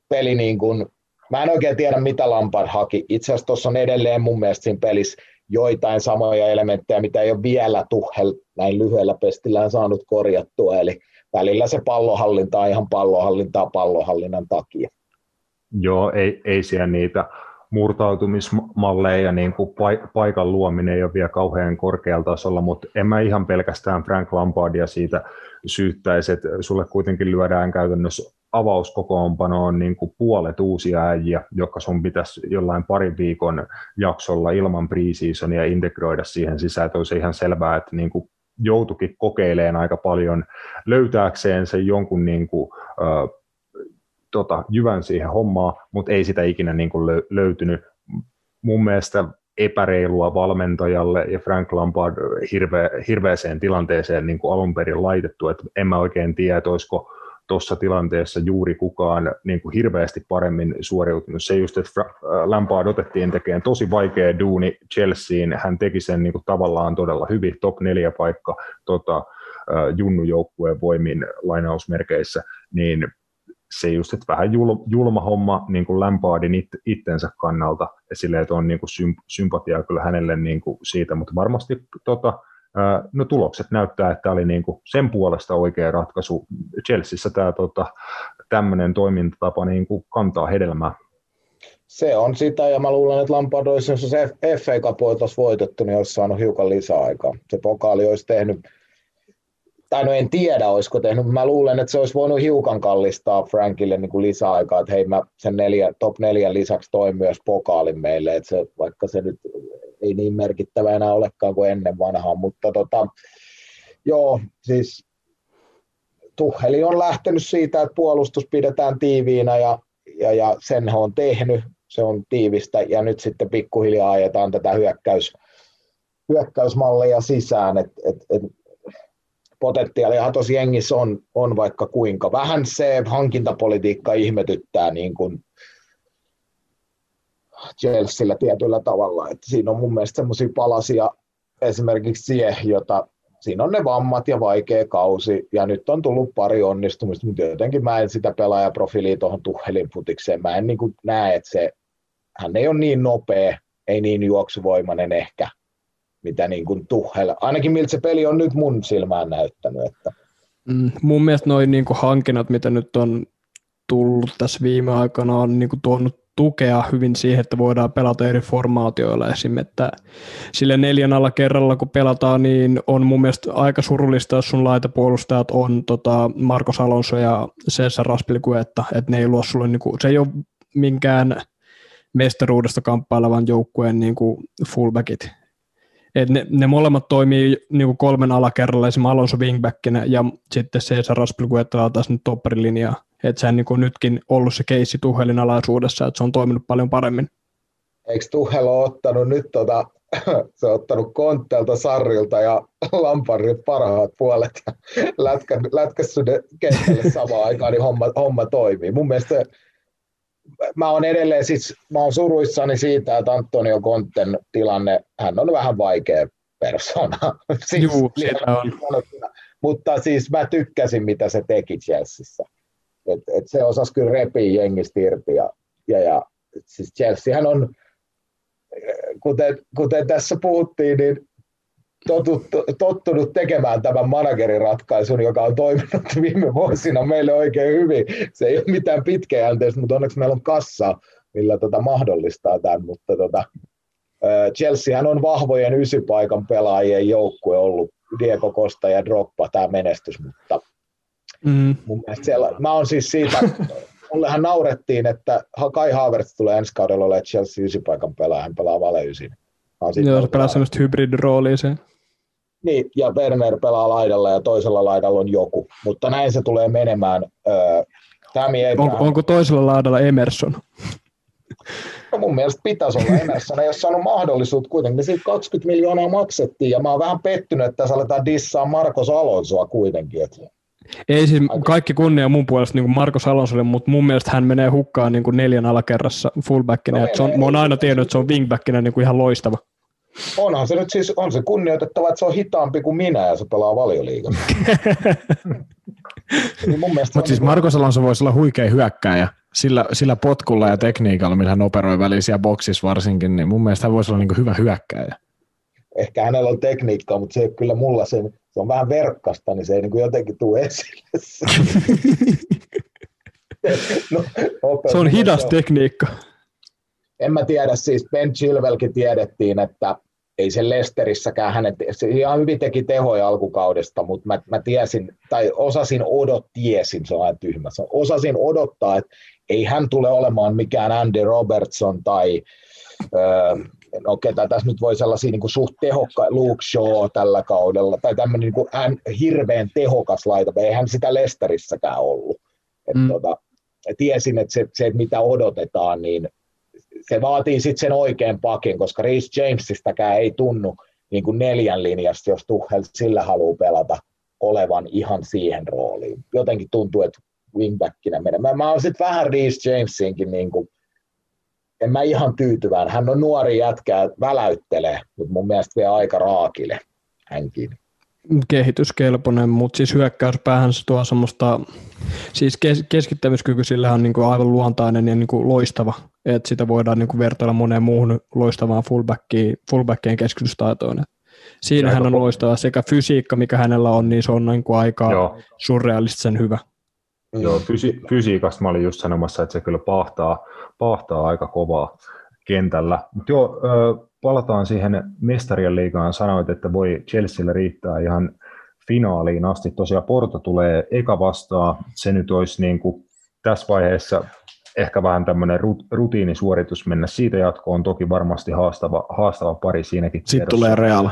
peli niin kuin, mä en oikein tiedä mitä Lampard haki, itse asiassa tuossa on edelleen mun mielestä siinä pelissä joitain samoja elementtejä, mitä ei ole vielä Tuhel näin lyhyellä pestillään saanut korjattua, eli välillä se pallohallinta on ihan pallohallintaa pallohallinnan takia. Joo, ei, ei siellä niitä murtautumismalleja, niin kuin paikan luominen ei ole vielä kauhean korkealla tasolla, mutta en mä ihan pelkästään Frank Lampardia siitä syyttäisi, että sulle kuitenkin lyödään käytännössä avauskokoonpanoon niin kuin puolet uusia äijiä, jotka sun pitäisi jollain parin viikon jaksolla ilman preseasonia integroida siihen sisään, että olisi ihan selvää, että niin kuin joutukin kokeilemaan aika paljon löytääkseen sen jonkun niin kuin, äh, tota, jyvän siihen hommaan, mutta ei sitä ikinä niin kuin löytynyt. Mun mielestä epäreilua valmentajalle ja Frank Lampard hirve, hirveäseen tilanteeseen niin kuin alun perin laitettu, että en mä oikein tiedä, että olisiko tuossa tilanteessa juuri kukaan niin kuin hirveästi paremmin suoriutunut. Se just, että Lampard otettiin tekemään tosi vaikea duuni Chelseain, hän teki sen niin kuin tavallaan todella hyvin, top neljä paikka tota, junnujoukkueen voimin lainausmerkeissä, niin se just, että vähän jul, julma homma niin kuin Lampardin it, itsensä kannalta, ja silleen, että on niin kuin symp, sympatiaa kyllä hänelle niin kuin siitä, mutta varmasti tota, no, tulokset näyttää, että oli niin kuin sen puolesta oikea ratkaisu. Chelseassa tämä tota, tämmöinen toimintatapa niin kuin kantaa hedelmää. Se on sitä, ja mä luulen, että Lampard olisi, jos se FA Cup voitettu, niin olisi saanut hiukan lisäaikaa. Se pokaali olisi tehnyt tai no en tiedä, olisiko tehnyt, mä luulen, että se olisi voinut hiukan kallistaa Frankille niin kuin lisäaikaa, että hei mä sen neljä, top neljän lisäksi toin myös pokaalin meille, että se, vaikka se nyt ei niin merkittävä enää olekaan kuin ennen vanhaa, mutta tota, joo, siis Tuheli on lähtenyt siitä, että puolustus pidetään tiiviinä ja, ja, ja sen on tehnyt, se on tiivistä ja nyt sitten pikkuhiljaa ajetaan tätä hyökkäys, hyökkäysmalleja sisään, että et, et potentiaalia tuossa jengissä on, on vaikka kuinka. Vähän se hankintapolitiikka ihmetyttää niin kuin Chelsealla tietyllä tavalla. Että siinä on mun mielestä semmoisia palasia esimerkiksi siihen, jota siinä on ne vammat ja vaikea kausi, ja nyt on tullut pari onnistumista, mutta jotenkin mä en sitä pelaajaprofiilia tuohon Tuhelin futikseen, mä en niin näe, että se, hän ei ole niin nopea, ei niin juoksuvoimainen ehkä, mitä niin kuin Tuhel, ainakin miltä se peli on nyt mun silmään näyttänyt. Että. Mm, mun mielestä noin niin kuin hankinnat, mitä nyt on tullut tässä viime aikana, on niin kuin tuonut tukea hyvin siihen, että voidaan pelata eri formaatioilla esim. että sille neljän alla kerralla kun pelataan, niin on mun mielestä aika surullista, jos sun laitapuolustajat on tota Marko Alonso ja Cesar Raspilikuetta, että ne ei luo sulle, niin kuin, se ei ole minkään mestaruudesta kamppailevan joukkueen niin kuin fullbackit, et ne, ne, molemmat toimii niin kuin kolmen alakerralla, esimerkiksi Alonso wingbackinä ja sitten Cesar Aspilicueta taas nyt topparilinjaa. Että se on niin kuin nytkin ollut se keissi Tuhelin alaisuudessa, että se on toiminut paljon paremmin. Eikö Tuhel ole ottanut nyt tota, se on ottanut Konttelta, Sarrilta ja Lamparin parhaat puolet ja lätkä, lätkässyt kentälle samaan aikaan, niin homma, homma toimii. Mun mielestä se mä oon edelleen siis, mä oon suruissani siitä, että Antonio Conten tilanne, hän on vähän vaikea persona. siis, Juu, on. Mutta siis mä tykkäsin, mitä se teki Chelseassa. Et, et se osasi kyllä repiä jengistä irti. Ja, ja, ja siis Chelseahän on, kuten, kuten tässä puhuttiin, niin totuttu, tottunut tekemään tämän manageriratkaisun, joka on toiminut viime vuosina meille oikein hyvin. Se ei ole mitään pitkäjänteistä, mutta onneksi meillä on kassa, millä tota mahdollistaa tämän. Mutta tota, Chelseahän on vahvojen ysipaikan pelaajien joukkue ollut Diego Costa ja Droppa tämä menestys, mutta mm. mun mielestä siellä, mä oon siis siitä, mullehan naurettiin, että Kai Havertz tulee ensi kaudella olemaan Chelsea ysipaikan pelaaja, hän pelaa vale ysin. Joo, se pelaa semmoista hybrid-roolia se. Niin, ja Werner pelaa laidalla ja toisella laidalla on joku, mutta näin se tulee menemään. Öö, Tammy Abraham. On, onko toisella laidalla Emerson? No mun mielestä pitäisi olla Emerson, ei ole saanut mahdollisuutta kuitenkin. Me siitä 20 miljoonaa maksettiin ja mä oon vähän pettynyt, että tässä aletaan dissaa Marcos Alonsoa kuitenkin. Ei siis kaikki kunnia mun puolesta niin Marko Alonsolle, mutta mun mielestä hän menee hukkaan niin kuin neljän alakerrassa fullbackina. No, se on, mä oon aina tiennyt, että se on wingbackina niin kuin ihan loistava. Onhan se nyt siis, on se kunnioitettava, että se on hitaampi kuin minä ja se pelaa valioliigassa. niin Mutta siis Marko Alonso voisi olla huikea hyökkääjä sillä, sillä potkulla ja tekniikalla, millä hän operoi välisiä boksissa varsinkin, niin mun mielestä hän voisi olla niin hyvä hyökkääjä. Ehkä hänellä on tekniikkaa, mutta se ei kyllä mulla sen, se on vähän verkkasta, niin se ei niin jotenkin tule esille. no, se on hidas se on. tekniikka. En mä tiedä, siis Ben Chilwellkin tiedettiin, että ei se Lesterissäkään hänet, se ihan hyvin teki tehoja alkukaudesta, mutta mä, mä tiesin, tai osasin odot, tiesin, se on aina tyhmä, osasin odottaa, että ei hän tule olemaan mikään Andy Robertson tai öö, no ketä tässä nyt voi sellaisia niin kuin suht tehokka, Luke Shaw tällä kaudella, tai tämmöinen niin kuin hän, hirveän tehokas laita, ei hän sitä Lesterissäkään ollut. Et mm. tota, tiesin, että se, se, mitä odotetaan, niin se vaatii sitten sen oikean pakin, koska Reece Jamesistäkään ei tunnu niin kuin neljän linjasta, jos Tuchel sillä haluaa pelata olevan ihan siihen rooliin. Jotenkin tuntuu, että wingbackinä menee. Mä, mä oon sitten vähän Reece Jamesinkin, niin kuin, en mä ihan tyytyvään. Hän on nuori jätkä, väläyttelee, mutta mun mielestä vielä aika raakille hänkin kehityskelpoinen, mutta siis hyökkäyspäähän se tuo semmoista, siis kes- keskittämiskyky sillä on niin kuin aivan luontainen ja niin kuin loistava, että sitä voidaan niin kuin vertailla moneen muuhun loistavaan fullbackiin, fullbackien keskitystaitoon. Siinä hän on loistava sekä fysiikka, mikä hänellä on, niin se on niin kuin aika Joo. surrealistisen hyvä. Joo, fysi- fysiikasta mä olin just sanomassa, että se kyllä pahtaa, pahtaa aika kovaa kentällä. Mutta joo, palataan siihen mestarien liigaan. Sanoit, että voi Chelsealle riittää ihan finaaliin asti. Tosiaan Porto tulee eka vastaan. Se nyt olisi niin kuin tässä vaiheessa ehkä vähän tämmöinen rutiinisuoritus mennä siitä jatkoon. Toki varmasti haastava, haastava pari siinäkin. Sitten tulee Real.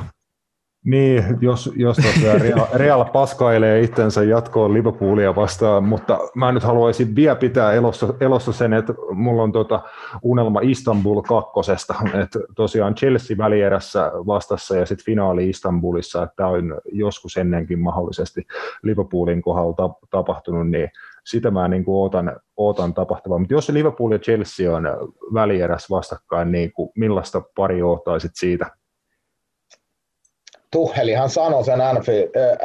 Niin, jos, jos tosiaan Real, Real paskailee itsensä jatkoon Liverpoolia vastaan, mutta mä nyt haluaisin vielä pitää elossa, elossa sen, että mulla on tota unelma Istanbul kakkosesta, että tosiaan Chelsea välierässä vastassa ja sitten finaali Istanbulissa, että on joskus ennenkin mahdollisesti Liverpoolin kohdalla tapahtunut, niin sitä mä niin kuin ootan, ootan tapahtuvaa. Mutta jos Liverpool ja Chelsea on välierässä vastakkain, niin kuin millaista pari ootaisit siitä? Tuhelihan sanoi sen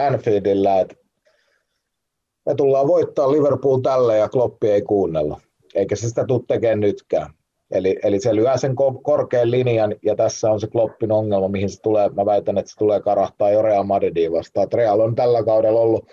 Anfieldillä, että me tullaan voittaa Liverpool tällä ja Kloppi ei kuunnella. Eikä se sitä tule tekemään nytkään. Eli, eli se lyö sen korkean linjan, ja tässä on se Kloppin ongelma, mihin se tulee. Mä väitän, että se tulee karahtaa jo Real Madridiin vastaan. Real on tällä kaudella ollut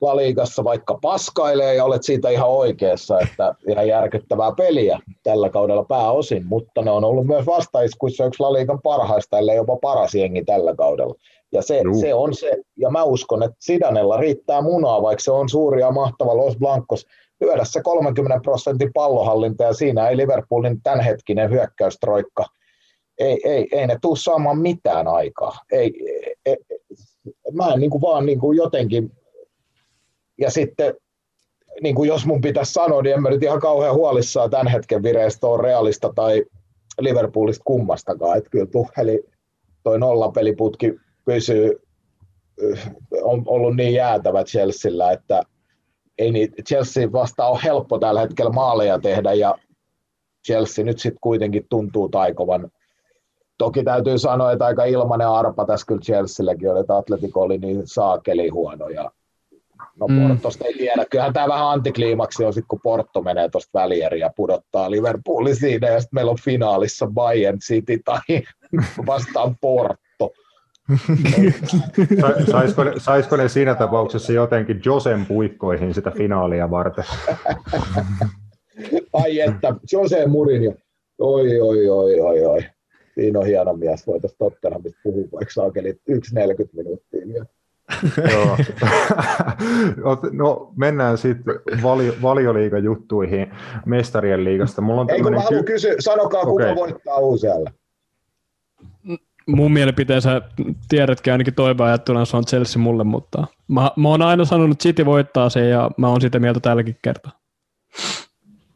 La Ligassa vaikka paskailee ja olet siitä ihan oikeassa, että ihan järkyttävää peliä tällä kaudella pääosin, mutta ne on ollut myös vastaiskuissa yksi La Ligan parhaista, ellei jopa paras jengi tällä kaudella. Ja se, se on se, ja mä uskon, että Sidanella riittää munaa, vaikka se on suuri ja mahtava Los Blancos, lyödä se 30 prosentin pallohallinta, ja siinä ei Liverpoolin tämänhetkinen hyökkäystroikka, ei, ei, ei ne tule saamaan mitään aikaa. Ei, ei, ei, mä en niin kuin vaan niin kuin jotenkin, ja sitten niin kuin jos mun pitäisi sanoa, niin en mä nyt ihan kauhean huolissaan tämän hetken vireestä ole realista tai Liverpoolista kummastakaan. Että kyllä Tuheli toi nollapeliputki pysyy, on ollut niin jäätävä Chelsealla, että ei niin, Chelsea vasta on helppo tällä hetkellä maaleja tehdä ja Chelsea nyt sitten kuitenkin tuntuu taikovan. Toki täytyy sanoa, että aika ilmanen arpa tässä kyllä Chelsealläkin oli, että Atletico oli niin saakeli huono ja No mm. Portosta ei tiedä. Kyllähän tämä vähän antikliimaksi on sitten, kun Porto menee tuosta välieriä ja pudottaa Liverpoolin siinä, ja sitten meillä on finaalissa Bayern City tai vastaan Porto. Saisiko, ne, saisiko ne siinä tapauksessa jotenkin Josen puikkoihin sitä finaalia varten? Ai että, Jose Mourinho. Oi, oi, oi, oi, oi. Siinä on hieno mies. Voitaisiin Tottenhamista puhua, vaikka saakelit 1,40 minuuttia. Joo. no mennään sitten valio, valioliigajuttuihin mestarien liigasta. Mulla on Ei kun mä haluan ky- kysyä, sanokaa kuka Okei. voittaa uusella. Mun mielipiteensä tiedätkin ainakin toiveajattuna, se on Chelsea mulle, mutta mä, mä oon aina sanonut, että City voittaa sen ja mä oon sitä mieltä tälläkin kertaa.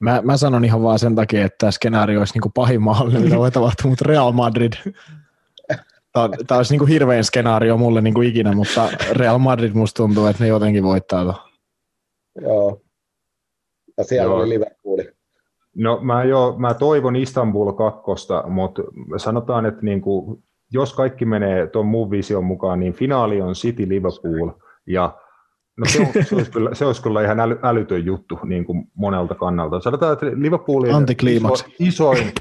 Mä, mä sanon ihan vaan sen takia, että tämä skenaario olisi niin pahin mahdollinen, mitä voi tapahtua, mutta Real Madrid. Tämä, tämä olisi niin hirveän skenaario mulle niin kuin ikinä, mutta Real Madrid musta tuntuu, että ne jotenkin voittaa. ton. Joo. Ja siellä Joo. oli Liverpooli. No mä, jo, mä toivon Istanbul kakkosta, mutta sanotaan, että niinku, jos kaikki menee tuon muun vision mukaan, niin finaali on City Liverpool ja No se, on, se, olisi kyllä, se olisi kyllä ihan äly, älytön juttu niin kuin monelta kannalta. Sanotaan, että Liverpoolin iso, isoin,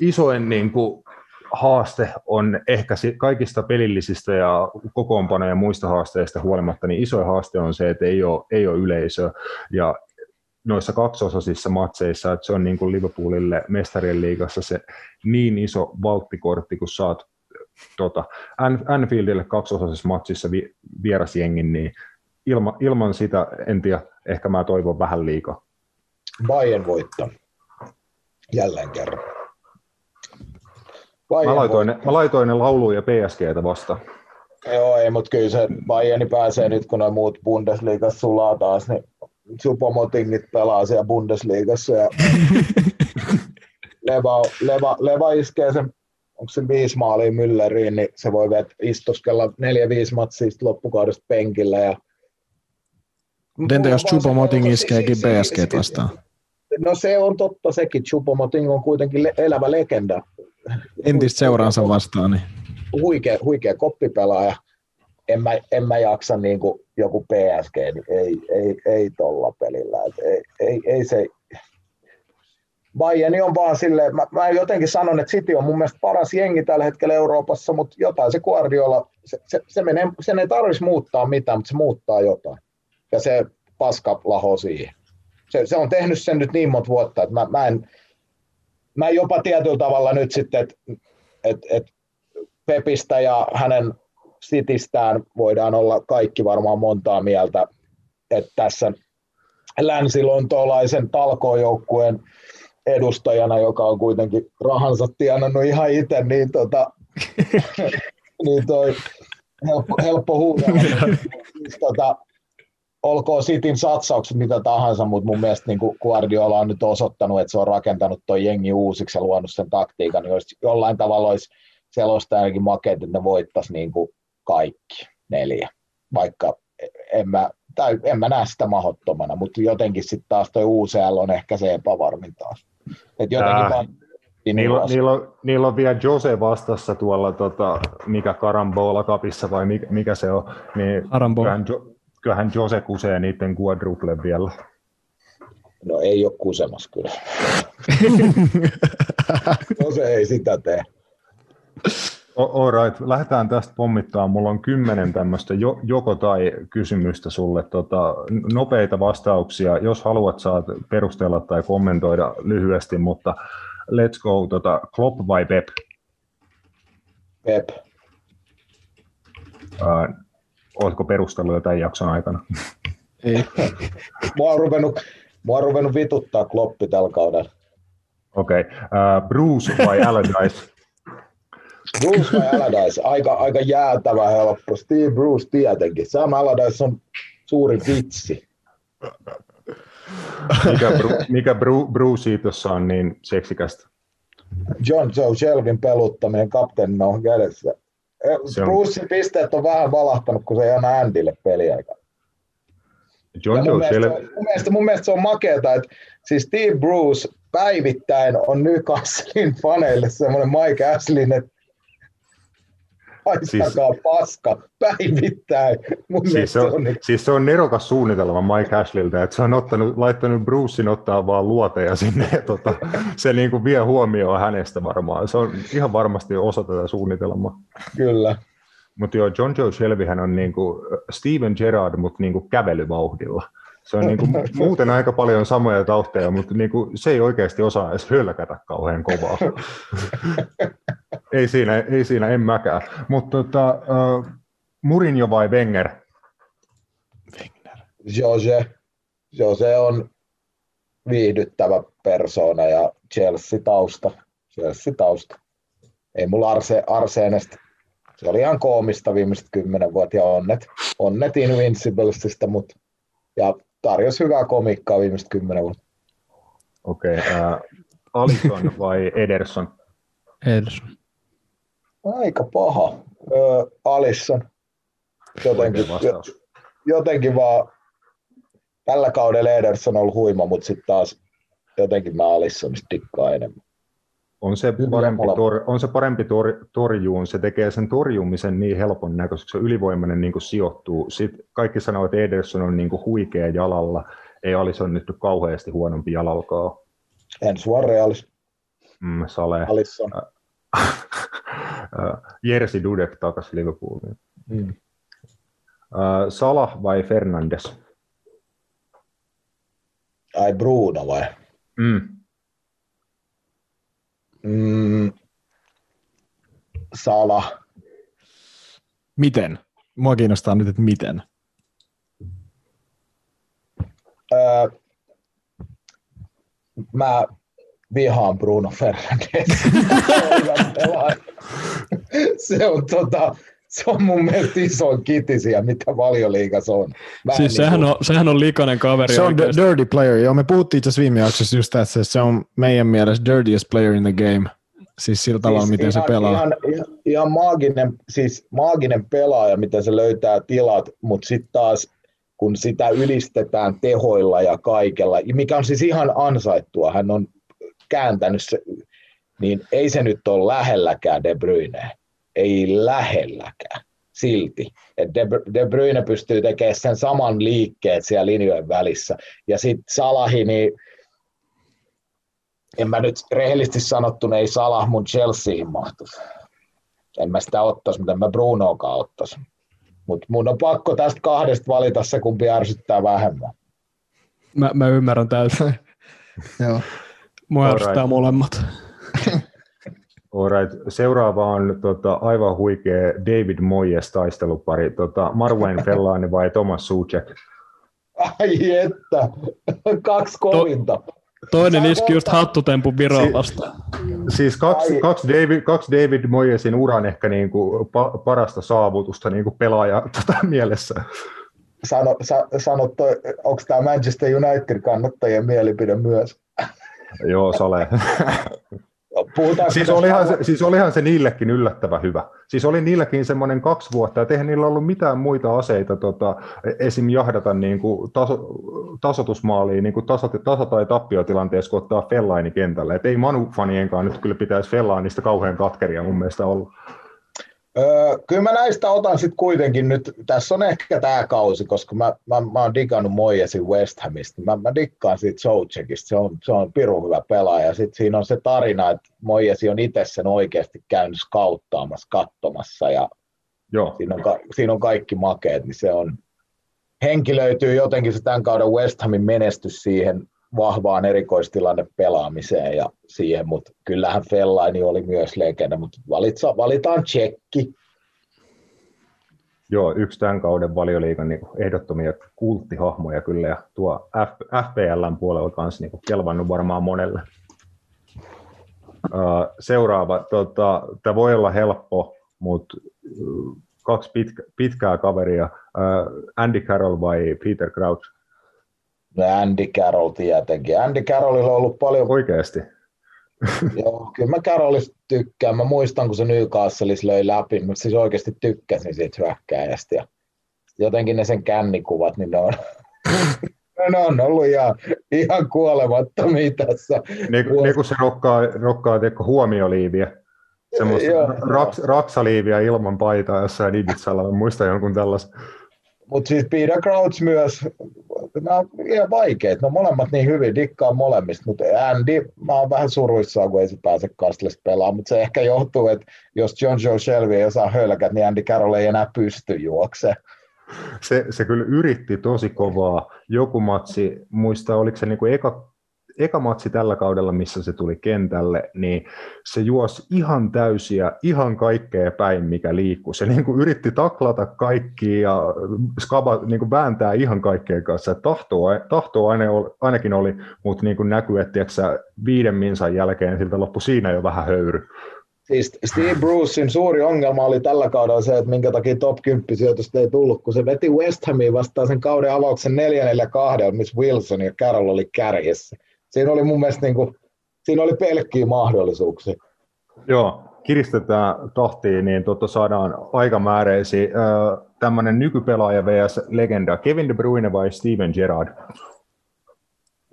isoin niin kuin haaste on ehkä kaikista pelillisistä ja kokoonpanoja ja muista haasteista huolimatta, niin isoin haaste on se, että ei ole, ei ole yleisöä. Ja noissa kaksosaisissa matseissa, että se on niin kuin Liverpoolille mestarien liigassa se niin iso valttikortti, kun saat tota, An- Anfieldille kaksosaisessa matsissa vi- vierasjengin, niin ilma, ilman sitä, en tiedä, ehkä mä toivon vähän liikaa. Bayern voittaa. Jälleen kerran. Bayern Mä laitoin, ne, mä laitoin ne lauluja PSGtä vastaan. Joo, ei, mutta kyllä se Bayerni pääsee nyt, kun ne muut Bundesliigassa sulaa taas, niin Chupomotingit pelaa siellä Bundesliigassa ja Leva, Leva, Leva iskee sen, onko se viisi maalia Mülleriin, niin se voi vet, istuskella neljä-viisi matsia sit loppukaudesta penkillä. Ja... Entä jos se- iskeekin se- se- PSG se- vastaan? No se on totta sekin, Chupomoting on kuitenkin le- elävä legenda. Entistä seuraansa vastaan. Niin. huikea, huikea koppipelaaja. En mä, en mä jaksa niin kuin joku PSG, niin ei, ei, ei tolla pelillä. Et ei, ei, ei se... Bayern on vaan silleen, mä, mä jotenkin sanon, että City on mun mielestä paras jengi tällä hetkellä Euroopassa, mutta jotain se Guardiola, se, se, se menee, sen ei tarvitsisi muuttaa mitään, mutta se muuttaa jotain. Ja se paska laho siihen. Se, se on tehnyt sen nyt niin monta vuotta, että mä, mä en, mä jopa tietyllä tavalla nyt sitten, että et, et Pepistä ja hänen sitistään voidaan olla kaikki varmaan montaa mieltä, että tässä länsilontoolaisen talkoojoukkueen edustajana, joka on kuitenkin rahansa tienannut ihan itse, niin, tota, niin toi helppo, helppo huudella. Siis tota, olkoon Sitin satsaukset mitä tahansa, mutta mun mielestä niin Guardiola on nyt osoittanut, että se on rakentanut tuo jengi uusiksi ja luonut sen taktiikan, niin olisi jollain tavalla olisi selosta ainakin makeet, että ne voittaisi niin kuin kaikki neljä, vaikka en mä, tai en mä näe sitä mahottomana, mutta jotenkin sitten taas toi UCL on ehkä se epävarmin taas. Et jotenkin Äh, vaan, niin Niillä, niillä, on, niillä on vielä Jose vastassa tuolla, tota, mikä Karambola kapissa vai mikä, mikä se on, niin kyllähän, Jo- kyllähän Jose kusee niiden quadruple vielä. No ei ole kusemas kyllä. no se ei sitä tee. All right, lähdetään tästä pommittaa. Mulla on kymmenen tämmöistä jo, joko tai kysymystä sulle. Tota, nopeita vastauksia. Jos haluat, saat perustella tai kommentoida lyhyesti, mutta let's go. Tota, Klopp vai Pep? Pep. Ää, oletko perustellut tämän jakson aikana? Ei. Mua on ruvennut, mua on ruvennut vituttaa kloppi tällä kaudella. Okei. Okay. Bruce vai Allardyce? Bruce vai Allardyce? Aika, aika jäätävä helppo. Steve Bruce tietenkin. Sam Allardyce on suuri vitsi. Mikä, Bru, mikä Bru, Bruce tuossa on niin seksikästä? John Joe Shelvin peluttaminen kapteenin on kädessä. Eh, Se on- Brucein pisteet on vähän valahtanut, kun se ei anna Andylle peliaikaa. John mun, Joe mielestä, mun, mielestä, mun mielestä se on makeata, että siis Steve Bruce päivittäin on Newcastlein faneille semmoinen Mike Ashley, että haistakaa siis, paska päivittäin. Mun siis, se se on on, niin, siis se on nerokas suunnitelma Mike Ashlilta, että se on ottanut, laittanut Brucein ottaa vaan luoteja sinne, ja tota, se niin kuin vie huomioon hänestä varmaan. Se on ihan varmasti osa tätä suunnitelmaa. kyllä. Mutta joo, John Joe Shelbyhän on niin kuin Steven Gerrard, mutta niin kuin kävelyvauhdilla. Se on niin kuin muuten aika paljon samoja tausteja, mutta niin kuin se ei oikeasti osaa edes hölkätä kauhean kovaa. ei, siinä, ei siinä, en mäkään. Mutta tota, uh, Murinjo vai Wenger? Jose. Jose on viihdyttävä persoona ja Chelsea-tausta. Chelsea-tausta. Ei mulla Arse, Arseenesta. Se oli ihan koomista viimeiset kymmenen vuotta ja onnet, onnet Invinciblesista, mutta ja tarjosi hyvää komikkaa viimeiset kymmenen vuotta. Okei, okay, äh, Alison vai Ederson? Ederson. Aika paha. Ö, Alisson. Jotenkin, jotenkin vaan tällä kaudella Ederson on ollut huima, mutta sitten taas jotenkin mä Alissonista dikkaan enemmän. On se parempi, tor, on se parempi tor, torjuun, se tekee sen torjumisen niin helpon näköiseksi, se ylivoimainen niin kuin sijoittuu. Sitten kaikki sanoo, että Ederson on niin kuin huikea jalalla, ei Alisson nyt kauheasti huonompi jalalkaa. En sua realis. Mm, Sale. Alisson. Jersi Dudek takaisin Liverpooliin. Mm. Salah vai Fernandes? Ai Bruno vai? Mm. Mm. Sala. Miten? Mua kiinnostaa nyt, että miten. Öö, mä vihaan Bruno Fernandes. se on tota, se on mun mielestä isoin kitisiä, mitä valioliigassa on. Mä siis niin sehän, kuin... on, sehän on likainen kaveri. Se on oikeasti. dirty player, joo. Me puhuttiin itse viime jaksossa just että se on meidän mielestä dirtiest player in the game. Siis sillä tavalla, siis miten ihan, se pelaa. Ihan, ihan, ihan maaginen, siis maaginen pelaaja, miten se löytää tilat, mutta sitten taas kun sitä ylistetään tehoilla ja kaikella, mikä on siis ihan ansaittua, hän on kääntänyt se, niin ei se nyt ole lähelläkään De Bruyne ei lähelläkään silti. Et De, De Bruyne pystyy tekemään sen saman liikkeet siellä linjojen välissä. Ja sitten Salahi, niin en mä nyt rehellisesti sanottuna, ei Salah mun Chelseahin mahtuisi. En mä sitä ottaisi, mitä mä Brunoakaan ottaisin. Mutta mun on pakko tästä kahdesta valita se, kumpi ärsyttää vähemmän. Mä, mä ymmärrän täysin. Joo. Mua ärsyttää molemmat. Alright. Seuraava on tota, aivan huikea David Moyes taistelupari. Tota, Marwain Fellaini vai Thomas Suchek? Ai että, kaksi kovinta. To, toinen iski just hattutempun Viroa vastaan. Si- siis kaksi, kaksi, David, kaksi David Moyesin uran ehkä niin kuin pa- parasta saavutusta niin kuin pelaaja tota, mielessä. Sano, sa, sano onko tämä Manchester United kannattajien mielipide myös? Joo, Sale. siis, olihan se, siis olihan se niillekin yllättävän hyvä. Siis oli niilläkin semmoinen kaksi vuotta, että eihän niillä ollut mitään muita aseita tota, esim. jahdata niin kuin taso, tasotusmaaliin niin kuin taso, taso- tai tappiotilanteessa, kun ottaa Fellaini kentälle. Et ei Manu-fanienkaan nyt kyllä pitäisi Fellainista kauhean katkeria mun mielestä olla. Öö, kyllä mä näistä otan sitten kuitenkin nyt, tässä on ehkä tämä kausi, koska mä, mä, mä oon digannut Moijesin West Hamista. Mä, mä dikkaan siitä Soucekista, se on, se on pirun hyvä pelaaja. Sitten siinä on se tarina, että Moijesi on itse sen oikeasti käynyt skauttaamassa, katsomassa ja Joo. Siinä, on, siinä on kaikki makeet, niin se on, henki löytyy jotenkin se tämän kauden West Hamin menestys siihen vahvaan erikoistilanne pelaamiseen ja siihen, mutta kyllähän Fellaini oli myös legenda, mutta valitsa, valitaan tsekki. Joo, yksi tämän kauden valioliikan niin ehdottomia kulttihahmoja kyllä, ja tuo FPLn puolella kanssa niin kelvannut varmaan monelle. Seuraava, tota, tämä voi olla helppo, mutta kaksi pitkä, pitkää kaveria, Andy Carroll vai Peter Crouch? No Andy Carroll tietenkin. Andy Carrollilla on ollut paljon... Oikeasti? Joo, kyllä mä Carrollista tykkään. Mä muistan, kun se Newcastleissa löi läpi. Mä siis oikeasti tykkäsin siitä hyökkääjästä. Ja jotenkin ne sen kännikuvat, niin ne on, ne on ollut ihan, ihan kuolemattomia tässä. Niin, niin kuin se rokkaa, rokkaa huomioliiviä. Semmoista raks, raksaliiviä ilman paitaa jossain Ibizalla. Muistan jonkun tällaisen. Mutta siis Peter Crouch myös, nämä on ihan vaikeet, ne on molemmat niin hyvin, dikkaan molemmista, mutta Andy, mä oon vähän suruissaan, kun ei se pääse Kastlesta pelaamaan, mutta se ehkä johtuu, että jos John Joe Shelby ei osaa hölkät, niin Andy Carroll ei enää pysty juoksemaan. Se, se kyllä yritti tosi kovaa. Joku matsi, muista oliko se niinku eka, eka matsi tällä kaudella, missä se tuli kentälle, niin se juosi ihan täysiä, ihan kaikkea päin, mikä liikkuu. Se niin kuin yritti taklata kaikki ja skaba niin kuin vääntää ihan kaikkeen kanssa. Tahtoa, tahtoa aina, ainakin oli, mutta niin kuin näkyy, että tiiäksä, viiden minsan jälkeen siltä loppui siinä jo vähän höyry. Siis Steve Brucein suuri ongelma oli tällä kaudella se, että minkä takia top 10 sijoitusta ei tullut, kun se veti West Hamiin vastaan sen kauden avauksen 4 2 missä Wilson ja Carroll oli kärjessä. Siinä oli mun mielestä niin kuin, siinä oli pelkkiä mahdollisuuksia. Joo, kiristetään tahtiin, niin tuota saadaan aikamääreisiä. Tämmöinen nykypelaaja vs. legenda, Kevin De Bruyne vai Steven Gerrard?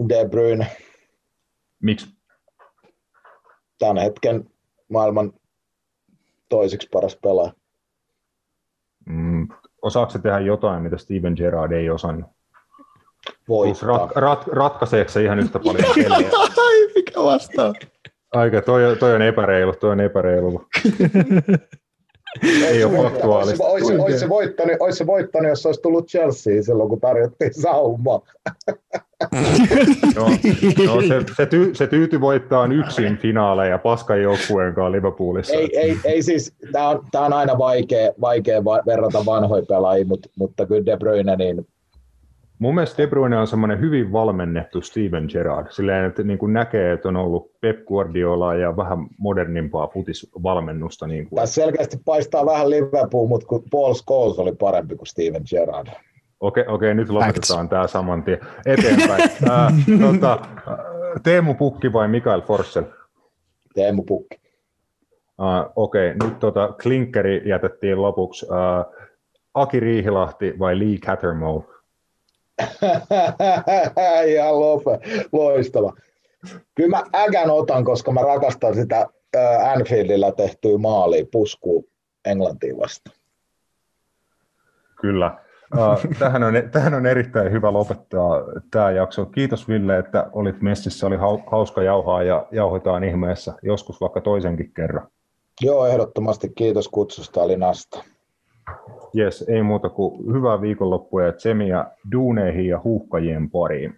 De Bruyne. Miksi? Tämän hetken maailman toiseksi paras pelaaja. Mm, osaako se tehdä jotain, mitä Steven Gerrard ei osannut? Voittaa. Rat, rat, ratkaiseeko se ihan yhtä paljon peliä? Ai, mikä vastaa? Aika, toi, toi on epäreilu, toi on epäreilu. ei ole faktuaalista. Olisi, olisi, se voittanut, olisi se voittanut, jos olisi tullut Chelsea silloin, kun tarjottiin saumaa. no, no se, se, ty, se tyyty voittaa yksin finaaleja paskan joukkueen kanssa Liverpoolissa. Ei, ei, ei siis, tämä on, tää on aina vaikea, vaikea verrata vanhoja pelaajia, mutta, mutta kyllä De Bruyne, niin Mun mielestä De Bruyne on semmoinen hyvin valmennettu Steven Gerrard, silleen, että niin kuin näkee, että on ollut Pep Guardiola ja vähän modernimpaa futisvalmennusta. Niin kuin. Tässä selkeästi paistaa vähän Liverpool, mutta kun Paul Scholes oli parempi kuin Steven Gerrard. Okei, okei nyt lopetetaan tämä saman tien eteenpäin. äh, tota, Teemu Pukki vai Mikael Forssell? Teemu Pukki. Uh, okei, nyt tota, Klinkeri jätettiin lopuksi. Uh, Aki Riihilahti vai Lee Cattermole? Ihan lope, loistava. Kyllä mä ägän otan, koska mä rakastan sitä Anfieldillä tehtyä maalia puskuu Englantiin vastaan. Kyllä. tähän, on, tähän on erittäin hyvä lopettaa tämä jakso. Kiitos Ville, että olit messissä. Oli hauska jauhaa ja jauhoitaan ihmeessä joskus vaikka toisenkin kerran. Joo, ehdottomasti kiitos kutsusta, oli nasta. Jes, ei muuta kuin hyvää viikonloppua ja tsemiä duuneihin ja huuhkajien pariin.